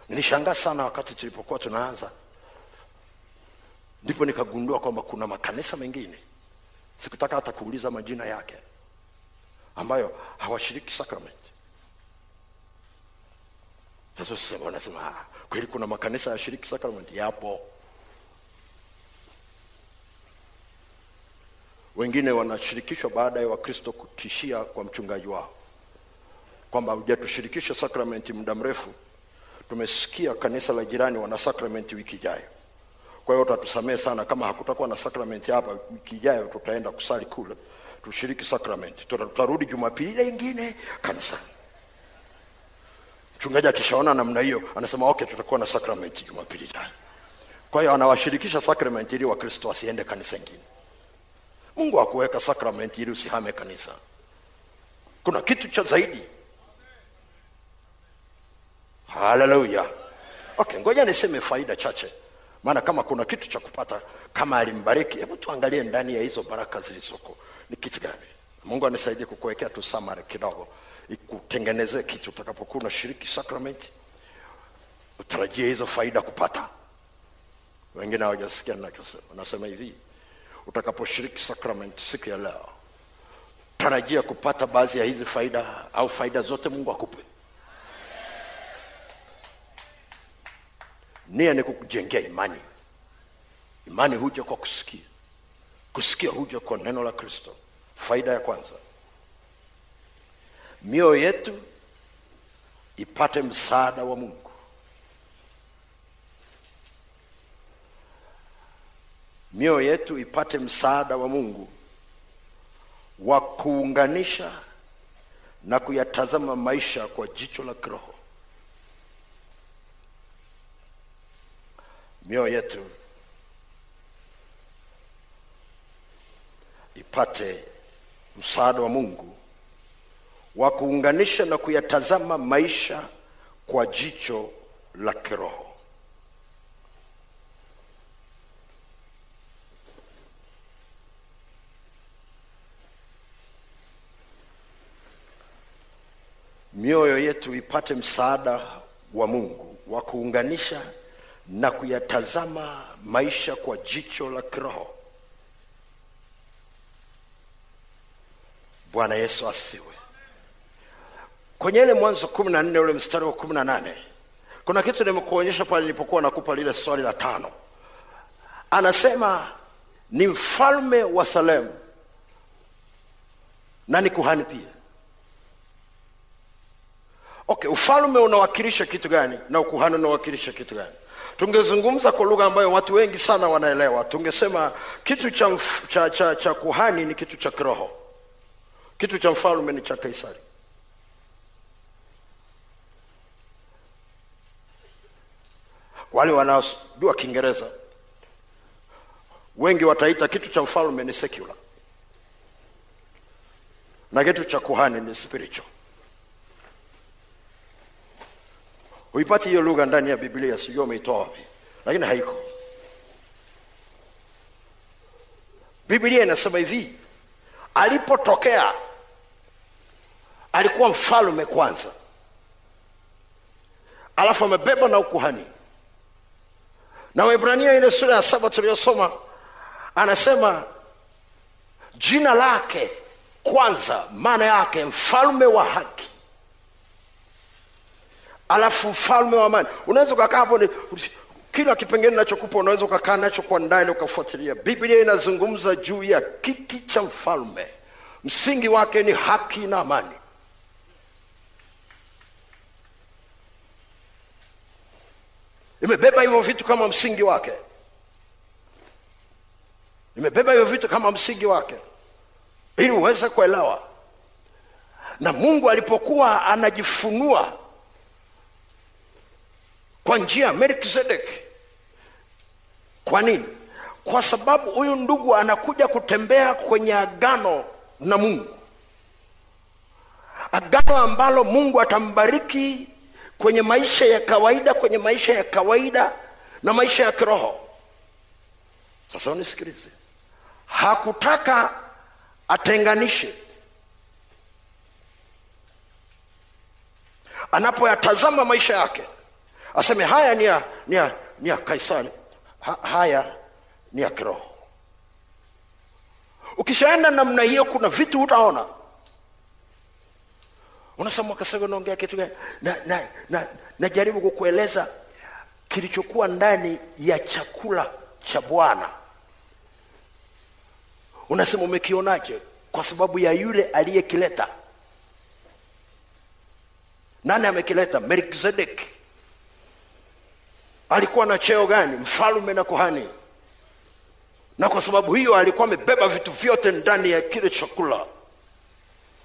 Nilishangaa sana wakati tulipokuwa tunaanza ndipo nikagundua kwamba kuna makanisa mengine. Sikutaka hata kuuliza majina yake ambayo hawashiriki sakramenti sasa sema wanasema "Ah, kweli kuna makanisa yashiriki sakramenti yapo. Wengine wanashirikishwa baada ya wakristo kutishia kwa mchungaji wao. Kwamba hujatushirikisha sakramenti muda mrefu tumesikia kanisa la jirani wana sakramenti wiki ijayo. Kwa hiyo utatusamehe sana kama hakutakuwa na sakramenti hapa wiki ijayo tutaenda kusali kule tushiriki sakramenti tutarudi jumapili ile ingine kanisani mchungaji akishaona namna hiyo anasema okay tutakuwa na sakramenti jumapili ijayo. Kwa hiyo anawashirikisha sakramenti ili wakristo wasiende kanisa ingine mungu akuweka sakramenti ili usihame kanisa. Kuna kitu cha zaidi. Haleluya okay ngoja niseme faida chache. Maana kama kuna kitu cha kupata kama alimbariki hebu tuangalie ndani ya hizo baraka zilizoko. Ni kitu gani? Mungu anisaidie kukuwekea tu samari kidogo ikutengenezee kitu utakapokuwa unashiriki sakramenti. Utarajie hizo faida kupata. Wengine hawajasikia ninachosema. Nasema hivi utakaposhiriki sakramenti siku ya leo tarajia kupata baadhi ya hizi faida au faida zote mungu akupe. Nia ni kukujengea imani. Imani huja kwa kusikia. Kusikia huja kwa neno la kristo. Faida ya kwanza mioyo yetu ipate msaada wa mungu. Mioyo yetu ipate msaada wa mungu wa kuunganisha na kuyatazama maisha kwa jicho la kiroho. Mioyo yetu ipate msaada wa mungu wa kuunganisha na kuyatazama maisha kwa jicho la kiroho. Mioyo yetu ipate msaada wa mungu wa kuunganisha na kuyatazama maisha kwa jicho la kiroho. Bwana yesu asifiwe kwenye ile mwanzo kumi na nne ule mstari wa kumi na nane kuna kitu nimekuonyesha pale nilipokuwa nakupa lile swali la tano. Anasema ni mfalme wa salemu na ni kuhani pia. Okay ufalme unawakilisha kitu gani na ukuhani unawakilisha kitu gani? Tungezungumza kwa lugha ambayo watu wengi sana wanaelewa. Tungesema kitu cha, mf- cha, cha, cha kuhani ni kitu cha kiroho. Kitu cha mfalme ni cha kaisari wale wanaojua kiingereza wengi wataita kitu cha mfalme ni secular na kitu cha kuhani ni spiritual. Huipati hiyo lugha ndani ya biblia sijua umeitoa wapi lakini haiko. Biblia inasema hivi alipotokea alikuwa mfalme kwanza alafu amebeba na ukuhani na waibrania ile sura ya saba tuliyosoma anasema jina lake kwanza maana yake mfalme wa haki. Alafu mfalme wa amani. Unaweza ukakaa hapo kila kipengele nachokupa unaweza ukakaa nacho kwa ndani ukafuatilia. Biblia inazungumza juu ya kiti cha mfalme. Msingi wake ni haki na amani imebeba hivyo vitu kama msingi wake. Imebeba hivyo vitu kama msingi wake. Ili uweze kuelewa. Na mungu alipokuwa anajifunua kwa njia ya melkizedeki kwa nini? Kwa sababu huyu ndugu anakuja kutembea kwenye agano na mungu. Agano ambalo mungu atambariki kwenye maisha ya kawaida kwenye maisha ya kawaida na maisha ya kiroho. Sasa unisikilize. Hakutaka atenganishe. Anapoyatazama maisha yake aseme haya ni ya, ni ya, ni ya kaisari. Ha, haya ni ya kiroho. Ukishaenda namna hiyo kuna vitu utaona unasema mwakasego naongea kitu gani? Na, na, na, najaribu kukueleza kilichokuwa ndani ya chakula cha bwana. Unasema umekionaje? Kwa sababu ya yule aliyekileta. Nani amekileta? Melkizedeki alikuwa na cheo gani? Mfalume na kuhani. Na kwa sababu hiyo alikuwa amebeba vitu vyote ndani ya kile chakula.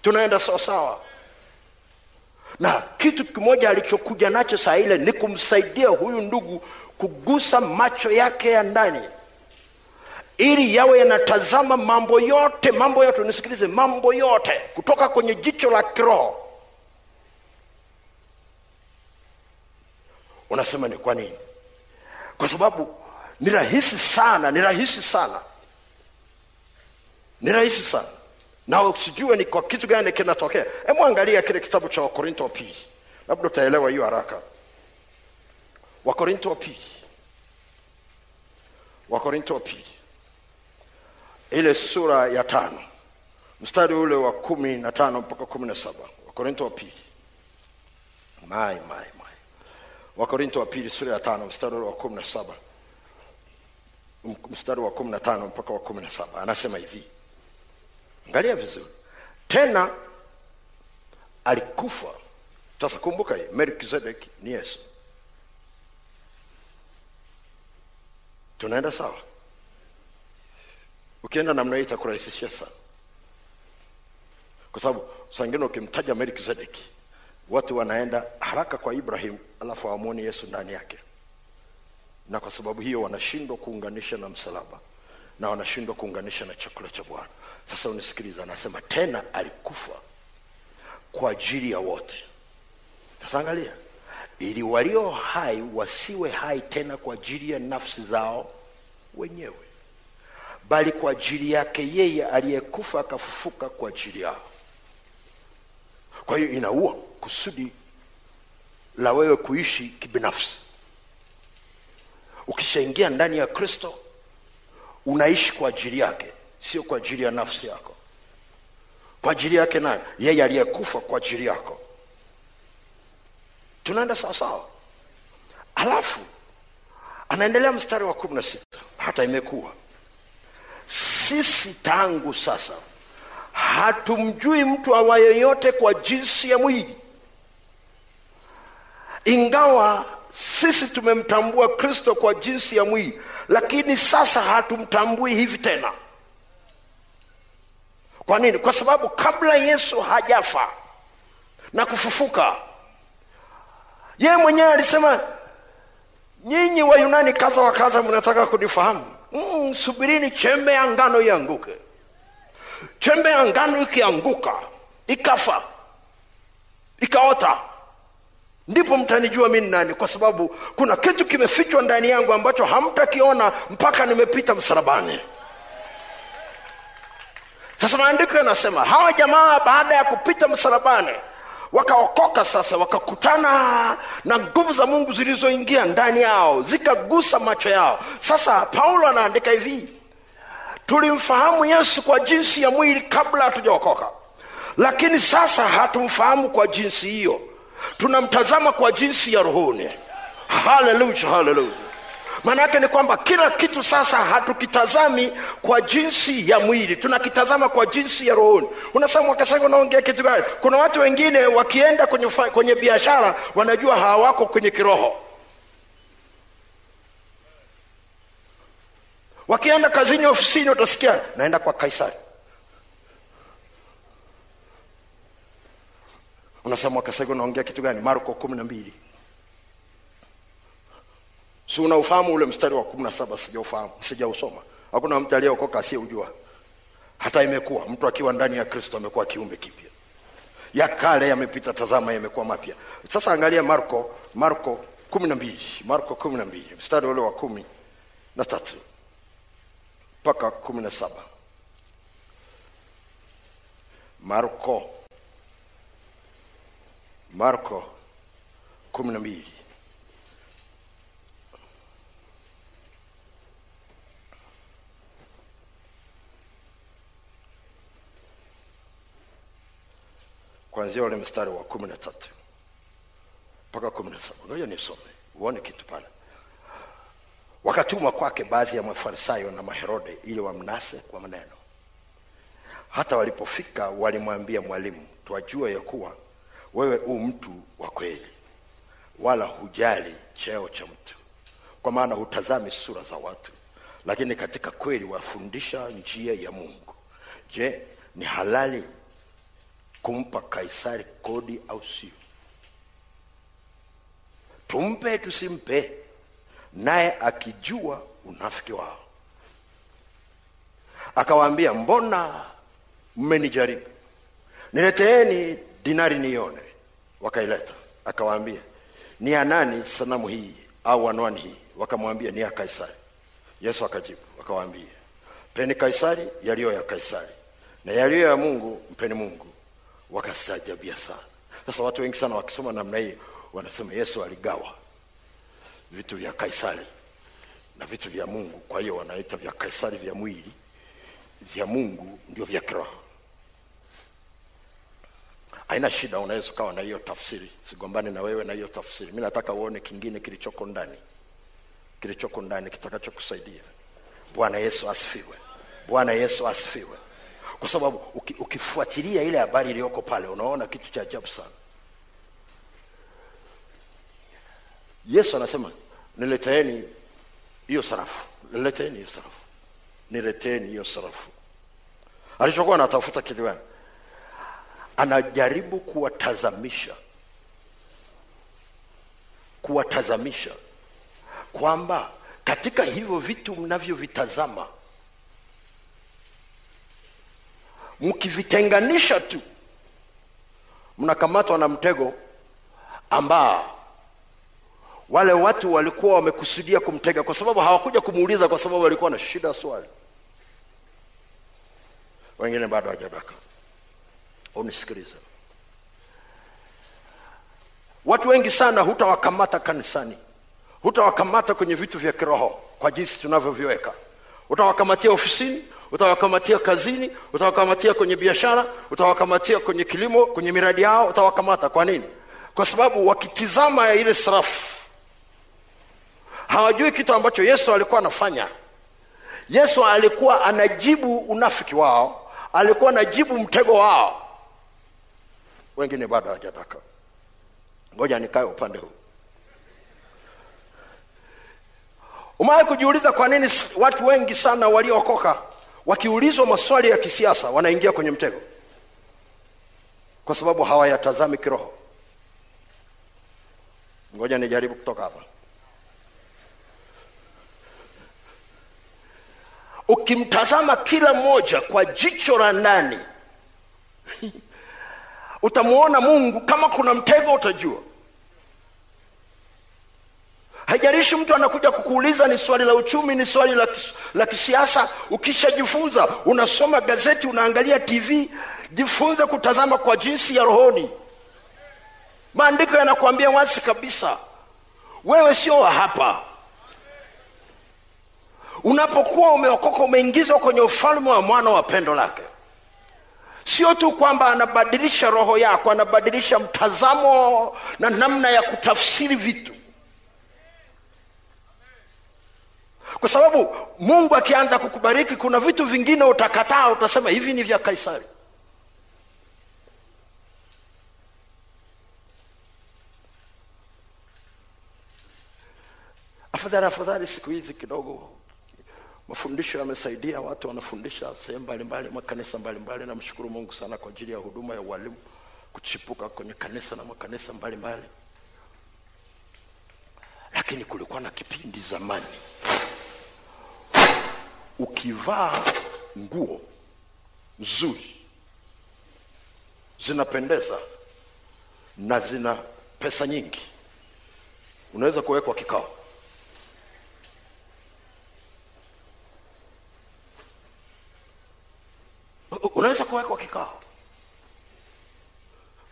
Tunaenda sawasawa na kitu kimoja alichokuja nacho saa ile ni kumsaidia huyu ndugu kugusa macho yake ya ndani. Ili yawe yanatazama mambo yote mambo yote nisikilize mambo yote kutoka kwenye jicho la kiroho. Unasema ni kwa nini? Kwa sababu ni rahisi sana ni rahisi sana. Ni rahisi sana na usijue ni kwa kitu gani kinatokea. Hebu angalia kile kitabu cha wakorinto wa pili. Labda utaelewa hiyo haraka. Wakorinto wa pili. Wakorinto wa pili. Ile sura ya tano. Mstari ule wa kumi na tano mpaka kumi na saba. Wakorinto wa pili. Mai mai mai wakorinto wa pili sura ya tano mstari ule wa kumi na saba. Mstari wa kumi na tano mpaka wa kumi na saba. Anasema hivi angalia vizuri. Tena alikufa. Sasa kumbuka hii melkizedek ni yesu. Tunaenda sawa? Ukienda namna hii itakurahisishia sana. Kwa sababu sangine ukimtaja melkizedeki watu wanaenda haraka kwa ibrahim alafu hawamwoni yesu ndani yake. Na kwa sababu hiyo wanashindwa kuunganisha na msalaba na wanashindwa kuunganisha na chakula cha bwana sasa unisikiliza anasema tena alikufa kwa ajili ya wote. Sasa angalia ili walio hai wasiwe hai tena kwa ajili ya nafsi zao wenyewe bali kwa ajili yake yeye aliyekufa akafufuka kwa ajili yao. Kwa hiyo inaua kusudi la wewe kuishi kibinafsi. Ukishaingia ndani ya kristo unaishi kwa ajili yake sio kwa ajili ya nafsi yako. Kwa ajili yake nani yeye aliyekufa kwa ajili yako. Tunaenda sawasawa alafu anaendelea mstari wa kumi na sita. Hata imekuwa. Sisi tangu sasa hatumjui mtu awaye yote kwa jinsi ya mwili. Ingawa sisi tumemtambua kristo kwa jinsi ya mwili lakini sasa hatumtambui hivi tena kwa nini? Kwa sababu kabla yesu hajafa na kufufuka yeye mwenyewe alisema nyinyi wayunani kadha wa kadha mnataka kunifahamu. Mm, subirini chembe ya ngano ianguke. Chembe ya ngano ikianguka ikafa ikaota ndipo mtanijua mi nani kwa sababu kuna kitu kimefichwa ndani yangu ambacho hamtakiona mpaka nimepita msalabani sasa maandiko yanasema hawa jamaa baada ya kupita msalabani wakaokoka sasa wakakutana na nguvu za mungu zilizoingia ndani yao zikagusa macho yao. Sasa paulo anaandika hivi tulimfahamu yesu kwa jinsi ya mwili kabla hatujaokoka. Lakini sasa hatumfahamu kwa jinsi hiyo. Tunamtazama kwa jinsi ya rohoni. Haleluya haleluya maanaake ni kwamba kila kitu sasa hatukitazami kwa jinsi ya mwili tunakitazama kwa jinsi ya rohoni. Unasema wakasema unaongea kitu gani? Kuna watu wengine wakienda kwenye, kwenye biashara wanajua hawako kwenye kiroho. Wakienda kazini ofisini utasikia naenda kwa kaisari. Unasema wakasema unaongea kitu gani? Marko kumi na mbili si unaufahamu ule mstari wa kumi na saba sijausoma. Hakuna mtu aliyeokoka asiyeujua hata imekuwa mtu akiwa ndani ya kristo amekuwa kiumbe kipya. Ya kale yamepita tazama yamekuwa mapya. Sasa angalia marko marko kumi na mbili marko kumi na mbili mstari ule wa kumi na tatu mpaka kumi na saba. Marko marko kumi na mbili kuanzia ule mstari wa kumi na tatu mpaka kumi na saba. Ngoja nisome uone kitu pale. Wakatuma kwake baadhi ya mafarisayo na maherode ili wamnase kwa maneno. Hata walipofika walimwambia mwalimu twajua ya kuwa wewe u mtu wa kweli wala hujali cheo cha mtu kwa maana hutazami sura za watu lakini katika kweli wafundisha njia ya mungu. Je ni halali kumpa kaisari kodi au sio? Tumpe tusimpe. Naye akijua unafiki wao. Akawaambia mbona mmenijaribu? Nileteeni dinari nione. Wakaileta. Akawaambia ni ya nani sanamu hii au anwani hii? Wakamwambia ni ya kaisari. Yesu akajibu akawaambia mpeni kaisari yaliyo ya kaisari na yaliyo ya mungu mpeni mungu wakastaajabia sana. Sasa watu wengi sana wakisoma namna hii wanasema yesu aligawa vitu vya kaisari na vitu vya mungu. Kwa hiyo wanaita vya kaisari vya mwili vya mungu ndio vya kiroho. Haina shida unaweza ukawa na hiyo tafsiri. Sigombani na wewe na hiyo tafsiri. Mi nataka uone kingine kilichoko ndani kilichoko ndani kitakachokusaidia. Bwana yesu asifiwe. Bwana yesu asifiwe kwa sababu ukifuatilia ile habari iliyoko pale unaona kitu cha ajabu sana. Yesu anasema nileteeni hiyo sarafu. Nileteeni hiyo sarafu. Nileteeni hiyo sarafu. Alichokuwa anatafuta kitu gani anajaribu kuwatazamisha kuwatazamisha kwamba katika hivyo vitu mnavyovitazama mkivitenganisha tu mnakamatwa na mtego ambao wale watu walikuwa wamekusudia kumtega kwa sababu hawakuja kumuuliza kwa sababu walikuwa na shida swali. Wengine bado hawajadaka unisikiliza watu wengi sana hutawakamata kanisani. Hutawakamata kwenye vitu vya kiroho kwa jinsi tunavyoviweka. Utawakamatia ofisini utawakamatia kazini utawakamatia kwenye biashara utawakamatia kwenye kilimo kwenye miradi yao utawakamata. Kwa nini? Kwa sababu wakitizama ya ile sarafu hawajui kitu ambacho yesu alikuwa anafanya. Yesu alikuwa anajibu unafiki wao alikuwa anajibu mtego wao. Wengine bado hawajataka. Ngoja nikae upande huu. Umewahi kujiuliza kwa nini watu wengi sana waliookoka wakiulizwa maswali ya kisiasa wanaingia kwenye mtego. Kwa sababu hawayatazami kiroho. Ngoja nijaribu kutoka hapa. Ukimtazama kila mmoja kwa jicho la ndani utamwona mungu. Kama kuna mtego utajua haijalishi mtu anakuja kukuuliza ni swali la uchumi ni swali la, la kisiasa. Ukishajifunza unasoma gazeti unaangalia tv jifunze kutazama kwa jinsi ya rohoni. Maandiko yanakuambia wazi kabisa wewe sio wa hapa. Unapokuwa umeokoka umeingizwa kwenye ufalme wa mwana wa pendo lake. Sio tu kwamba anabadilisha roho yako anabadilisha mtazamo na namna ya kutafsiri vitu kwa sababu mungu akianza kukubariki kuna vitu vingine utakataa utasema hivi ni vya kaisari. Afadhali afadhali siku hizi kidogo mafundisho yamesaidia watu wanafundisha sehemu mbalimbali makanisa mbalimbali. Namshukuru mungu sana kwa ajili ya huduma ya ualimu kuchipuka kwenye kanisa na makanisa mbalimbali. Lakini kulikuwa na kipindi zamani ukivaa nguo nzuri zinapendeza na zina pesa nyingi unaweza kuwekwa kikao. Unaweza kuwekwa kikao.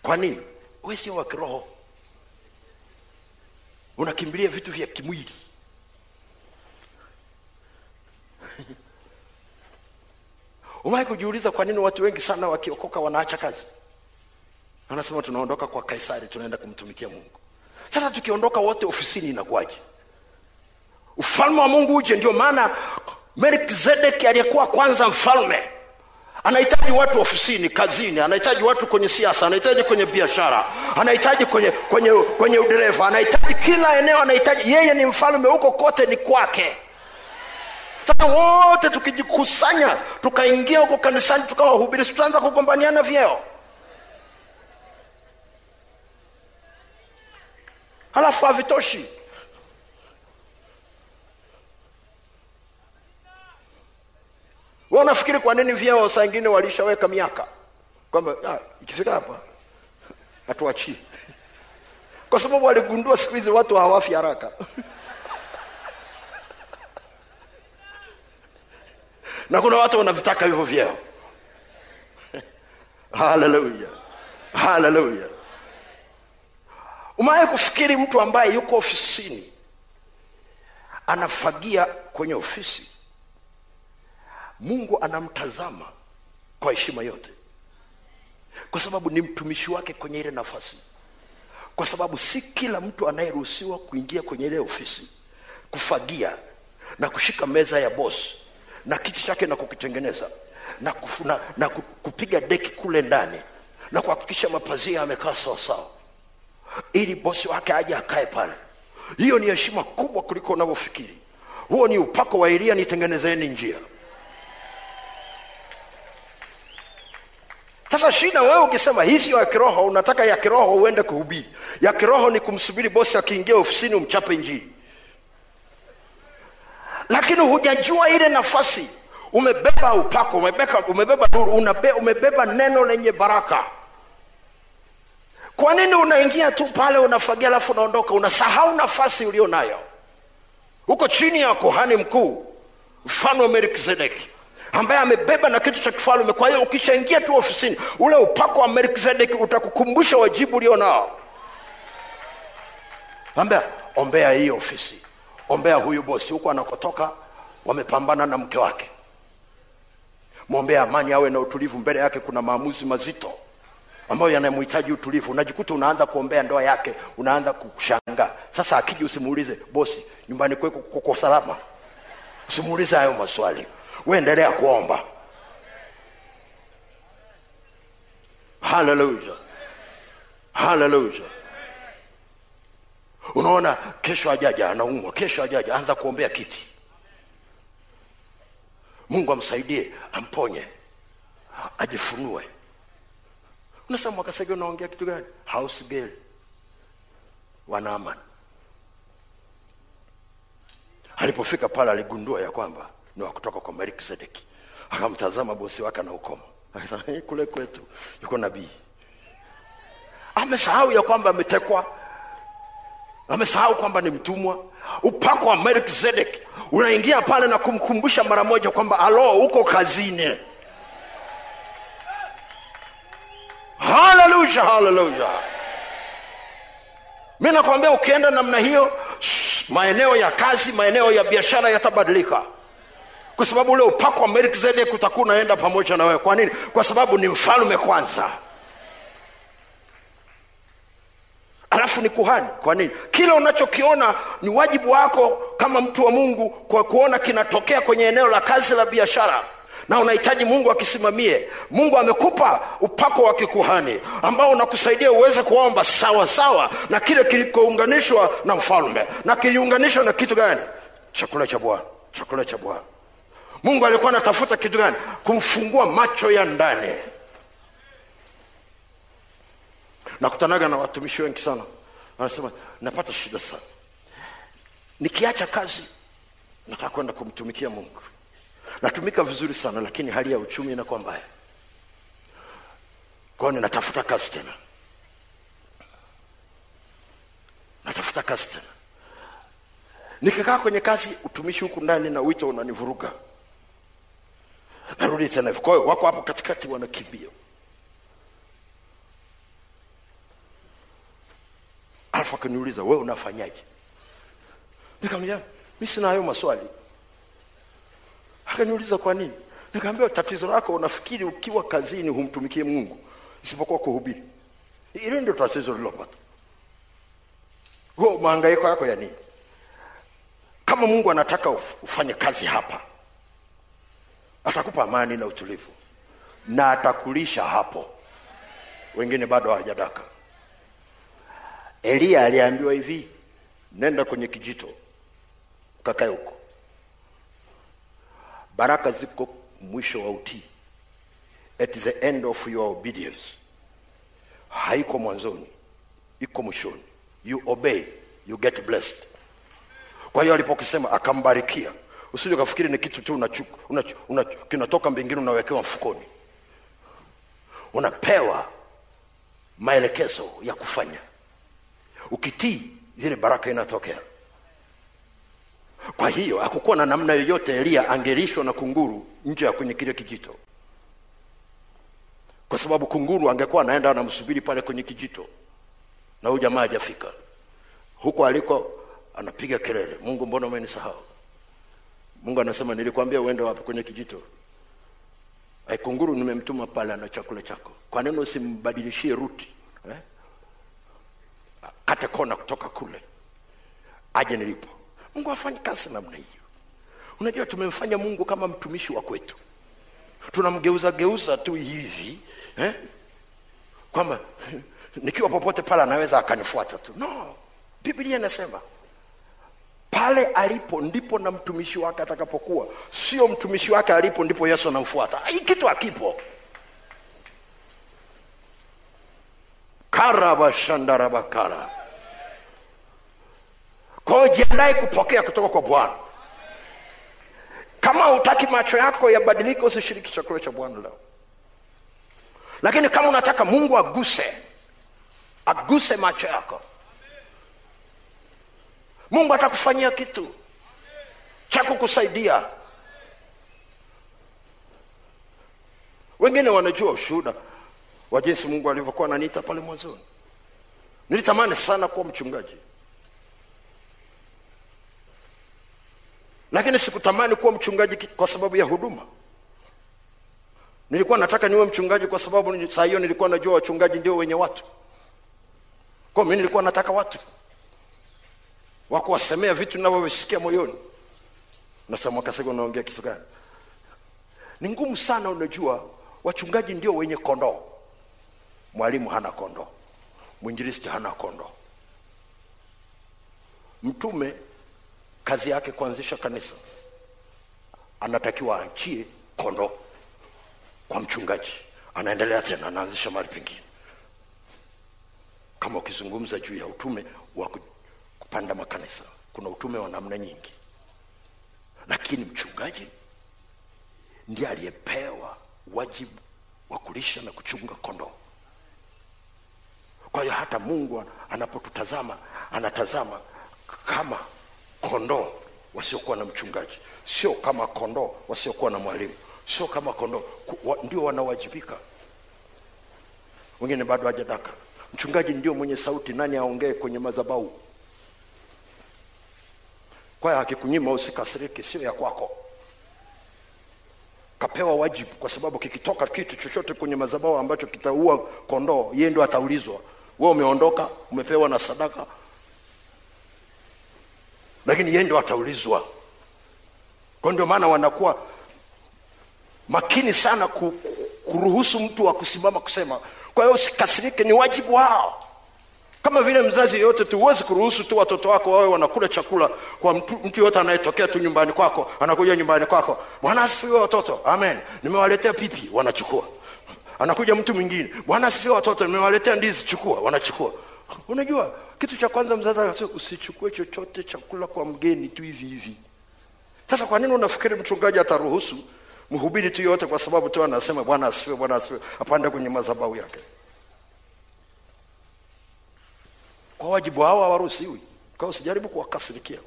Kwa nini? Wesio wa kiroho. Unakimbilia vitu vya kimwili umewahi kujiuliza kwa nini watu wengi sana wakiokoka wanaacha kazi? Anasema tunaondoka kwa kaisari tunaenda kumtumikia mungu. Sasa tukiondoka wote ofisini inakuwaje? Ufalme wa mungu uje ndio maana melkizedeki aliyekuwa kwanza mfalme anahitaji watu ofisini kazini anahitaji watu kwenye siasa anahitaji kwenye biashara anahitaji kwenye kwenye kwenye udereva anahitaji kila eneo anahitaji yeye ni mfalme huko kote ni kwake sasa wote tukijikusanya tukaingia huko kanisani tukawahubiri tutaanza kugombaniana vyeo. Halafu havitoshi. Wanafikiri kwa nini vyeo saa ingine walishaweka miaka? Kwamba ah, ikifika hapa hatuachii. Kwa sababu waligundua siku hizi watu hawafi haraka na kuna watu wanavitaka hivyo vyeo haleluya haleluya umaye kufikiri mtu ambaye yuko ofisini anafagia kwenye ofisi? Mungu anamtazama kwa heshima yote. Kwa sababu ni mtumishi wake kwenye ile nafasi. Kwa sababu si kila mtu anayeruhusiwa kuingia kwenye ile ofisi kufagia na kushika meza ya bosi na kiti chake na kukitengeneza na, kufuna, na, kupiga deki kule ndani na kuhakikisha mapazia yamekaa sawasawa ili bosi wake aje akae pale. Hiyo ni heshima kubwa kuliko unavyofikiri. Huo ni upako wa elia nitengenezeni njia. Sasa shida wewe ukisema hii ya kiroho unataka ya kiroho uende kuhubiri. Ya kiroho ni kumsubiri bosi akiingia ofisini umchape njiri lakini hujajua ile nafasi. Umebeba upako umebeba, umebeba nuru unabe, umebeba neno lenye baraka. Kwa nini unaingia tu pale unafagia alafu unaondoka? Unasahau nafasi ulio nayo huko chini ya kuhani mkuu mfano melkizedeki ambaye amebeba na kitu cha kifalme. Kwa hiyo ukishaingia tu ofisini ule upako wa melkizedeki utakukumbusha wajibu ulio nao ambea ombea hii ofisi ombea huyu bosi huku anakotoka wamepambana na mke wake. Mwombea amani awe na utulivu. Mbele yake kuna maamuzi mazito ambayo yanamhitaji utulivu. Unajikuta unaanza kuombea ndoa yake unaanza kushangaa. Sasa akiji usimuulize bosi nyumbani kweko kuko salama? Usimuulize hayo maswali. Uendelea endelea kuomba. Haleluya haleluya unaona kesho ajaja anaumwa. Kesho ajaja anza kuombea kiti. Mungu amsaidie amponye ajifunue. Unasema mwakasege unaongea kitu gani? House girl. Wanaaman alipofika pale aligundua ya kwamba ni wa kutoka kwa melkisedeki akamtazama bosi wake na ukoma akasema "Eh, kule kwetu yuko nabii. Amesahau ya kwamba ametekwa amesahau kwamba ni mtumwa. Upako wa melkizedek unaingia pale na kumkumbusha mara moja kwamba alo uko kazini. Haleluya haleluya mi nakwambia ukienda namna hiyo maeneo ya kazi maeneo ya biashara yatabadilika. Kwa sababu ule upako wa melkizedek utakuwa unaenda pamoja na wewe. Kwa nini? Kwa sababu ni mfalume kwanza alafu ni kuhani. Kwa nini? Kile unachokiona ni wajibu wako kama mtu wa mungu kwa kuona kinatokea kwenye eneo la kazi la biashara. Na unahitaji mungu akisimamie. Mungu amekupa upako wa kikuhani ambao unakusaidia uweze kuomba sawa sawa na kile kilikounganishwa na mfalme. Na kiliunganishwa na kitu gani? Chakula cha bwana. Chakula cha bwana. Mungu alikuwa anatafuta kitu gani? Kumfungua macho ya ndani nakutanaga na watumishi wengi sana. Wanasema napata shida sana. Nikiacha kazi nataka kwenda kumtumikia mungu. Natumika vizuri sana lakini hali ya uchumi inakuwa mbaya. Kwao ninatafuta kazi tena. Natafuta kazi tena. Nikikaa kwenye kazi utumishi huku ndani na wito unanivuruga. Narudi tena hivyo kwa wako hapo katikati wanakimbia alafu akaniuliza wewe unafanyaje? Nikamwambia mi sina hayo maswali. Akaniuliza kwa nini? Nikaambia tatizo lako unafikiri ukiwa kazini humtumikie mungu isipokuwa kuhubiri. Hili ndio tatizo lilopata huo maangaiko yako ya nini? Kama mungu anataka ufanye kazi hapa atakupa amani na utulivu na atakulisha hapo. Wengine bado hawajadaka eliya aliambiwa hivi nenda kwenye kijito kakae huko. Baraka ziko mwisho wa utii. At the end of your obedience. Haiko mwanzoni iko mwishoni. You obey you get blessed. Kwa hiyo alipokisema akambarikia. Usije ukafikiri ni kitu tu unachu, unachu, unachu, kinatoka mbingine unawekewa mfukoni. Unapewa maelekezo ya kufanya ukitii zile baraka inatokea. Kwa hiyo hakukuwa na namna yoyote elia angelishwa na kunguru nje ya kwenye kile kijito. Kwa sababu kunguru angekuwa anaenda anamsubiri pale kwenye kijito na huyu jamaa hajafika. Huko aliko anapiga kelele. Mungu mbona umenisahau? Mungu anasema nilikwambia uende wapi kwenye kijito? Kunguru nimemtuma pale ana chakula chako. Kwa nini usimbadilishie ruti eh? Kate kona kutoka kule. Aje nilipo. Mungu afanye kazi namna hiyo. Unajua tumemfanya mungu kama mtumishi wa kwetu. Tunamgeuza geuza tu hivi eh? kwamba nikiwa popote pale anaweza akanifuata tu. No. Biblia inasema pale alipo ndipo na mtumishi wake atakapokuwa. Sio mtumishi wake alipo ndipo yesu anamfuata. Hii kitu akipo karabashandarabakara kwa jiandae kupokea kutoka kwa bwana. Kama hutaki macho yako yabadilike usishiriki chakula cha bwana leo. Lakini kama unataka mungu aguse aguse macho yako. Mungu atakufanyia kitu cha kukusaidia. Wengine wanajua ushuhuda wa jinsi mungu alivyokuwa ananiita pale mwanzoni. Nilitamani sana kuwa mchungaji. Lakini sikutamani kuwa mchungaji kwa sababu ya huduma. Nilikuwa nataka niwe mchungaji kwa sababu saa hiyo nilikuwa najua wachungaji ndio wenye watu. Kwa mi nilikuwa nataka watu. Wa vitu navyovisikia moyoni. Nasema unaongea kitu gani? Ni ngumu sana unajua wachungaji ndio wenye kondoo mwalimu hana kondo. Mwinjilisti hana kondo. Mtume kazi yake kuanzisha kanisa anatakiwa aachie kondoo kwa mchungaji. Anaendelea tena anaanzisha mali pengine. Kama ukizungumza juu ya utume wa kupanda makanisa kuna utume wa namna nyingi. Lakini mchungaji ndiye aliyepewa wajibu wa kulisha na kuchunga kondoo kwa hiyo hata mungu anapotutazama anatazama kama kondoo wasiokuwa na mchungaji sio kama kondoo wasiokuwa na mwalimu sio kama kondoo wa, ndio wanawajibika. Wengine bado hajadaka mchungaji ndio mwenye sauti nani aongee kwenye madhabahu? Kwa hiyo akikunyima usikasiriki, sio ya kwako. Kapewa wajibu kwa sababu kikitoka kitu chochote kwenye madhabahu ambacho kitaua kondoo yeye ndio ataulizwa we umeondoka umepewa na sadaka. Lakini yeye ndio ataulizwa. Kwa ndio maana wanakuwa makini sana ku, kuruhusu mtu wa kusimama kusema. Kwa hiyo usikasirike ni wajibu wao. Kama vile mzazi yeyote tu huwezi kuruhusu tu watoto wako wawe wanakula chakula kwa mtu, mtu yoyote anayetokea tu nyumbani kwako anakuja nyumbani kwako. Bwana asifiwe watoto. Amen. Nimewaletea pipi wanachukua anakuja mtu mwingine. Bwana sisi watoto nimewaletea ndizi chukua. Wanachukua. Unajua kitu cha kwanza mzazi usichukue chochote chakula kwa mgeni tu hivi hivi. Sasa kwa nini unafikiri mchungaji ataruhusu mhubiri tu yote kwa sababu tu anasema bwana asifiwe bwana asifiwe apande kwenye madhabahu yake? Kwa wajibu hao hawaruhusiwi. Kwa usijaribu kuwakasirikia.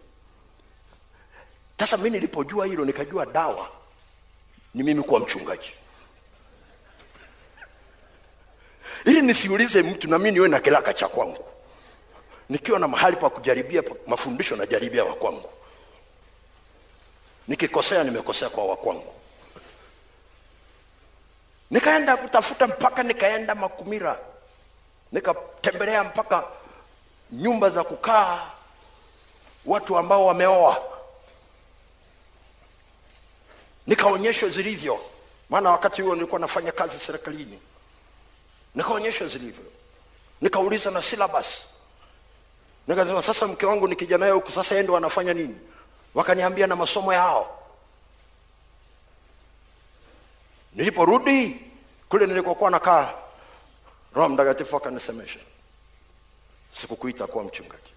Sasa mi nilipojua hilo nikajua dawa ni mimi kuwa mchungaji ili nisiulize mtu na mi niwe na kilaka cha kwangu. Nikiwa na mahali pa kujaribia mafundisho najaribia wa kwangu. Nikikosea nimekosea kwa wa kwangu. Nikaenda kutafuta mpaka nikaenda makumira. Nikatembelea mpaka nyumba za kukaa watu ambao wameoa. Nikaonyeshwa zilivyo. Maana wakati huo nilikuwa nafanya kazi serikalini nikaonyeshwa zilivyo. Nikauliza na syllabus. Nikasema sasa mke wangu nikija naye huku sasa yeye ndo anafanya nini? Wakaniambia na masomo yao. Niliporudi kule nilikokuwa nakaa roho mtakatifu akanisemesha. Sikukuita kuwa mchungaji.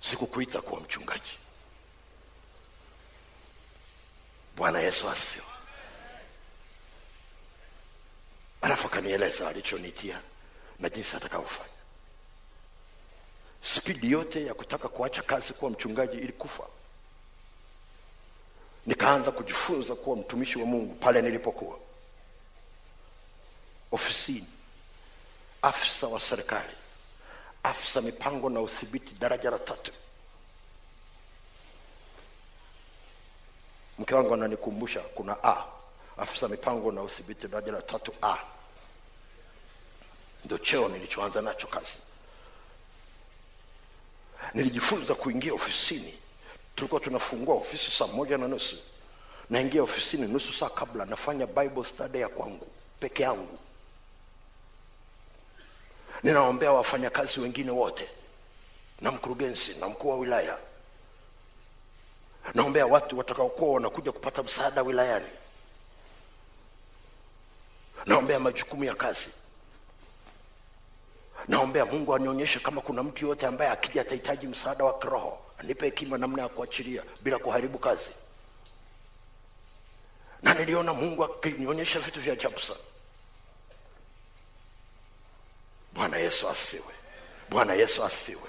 Sikukuita kuwa mchungaji. Bwana yesu asifiwe alafu akanieleza alichonitia na jinsi atakaofanya spidi yote ya kutaka kuacha kazi kuwa mchungaji ilikufa. Nikaanza kujifunza kuwa mtumishi wa mungu pale nilipokuwa. Ofisini afisa wa serikali afisa mipango na udhibiti daraja la tatu. Mke wangu ananikumbusha kuna a afisa mipango na udhibiti daraja la tatu a. Ndio cheo nilichoanza nacho kazi. Nilijifunza kuingia ofisini. Tulikuwa tunafungua ofisi saa moja na nusu. Naingia ofisini nusu saa kabla nafanya bible study ya kwangu peke yangu. Ninaombea wafanyakazi wengine wote na mkurugenzi na mkuu wa wilaya. Naombea watu watakaokuwa wanakuja kupata msaada wilayani naombea majukumu ya kazi. Naombea mungu anionyeshe kama kuna mtu yoyote ambaye akija atahitaji msaada wa kiroho anipe hekima namna ya kuachilia bila kuharibu kazi. Na niliona mungu akinionyesha vitu vya ajabu sana. Bwana yesu asifiwe. Bwana yesu asifiwe.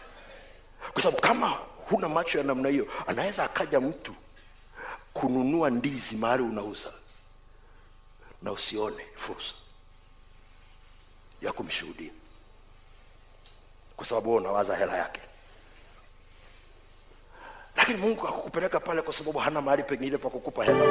Kwa sababu kama huna macho ya namna hiyo anaweza akaja mtu kununua ndizi mahali unauza na usione fursa ya kumshuhudia. Kwa sababu wewe unawaza hela yake. Lakini mungu akukupeleka pale kwa sababu hana mahali pengine pa kukupa hela.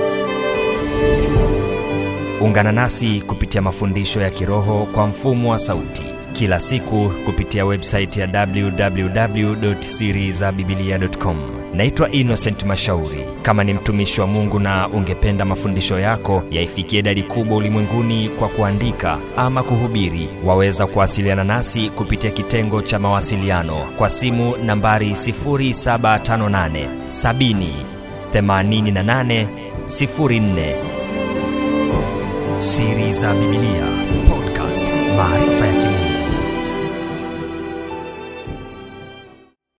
Ungana nasi kupitia mafundisho ya kiroho kwa mfumo wa sauti. Kila siku kupitia websaiti ya www.sirizabibilia.com Naitwa Innocent Mashauri. Kama ni mtumishi wa Mungu na ungependa mafundisho yako yaifikie idadi kubwa ulimwenguni kwa kuandika ama kuhubiri, waweza kuwasiliana nasi kupitia kitengo cha mawasiliano kwa simu nambari 0758 70 88 04. Siri za Biblia Podcast, maarifa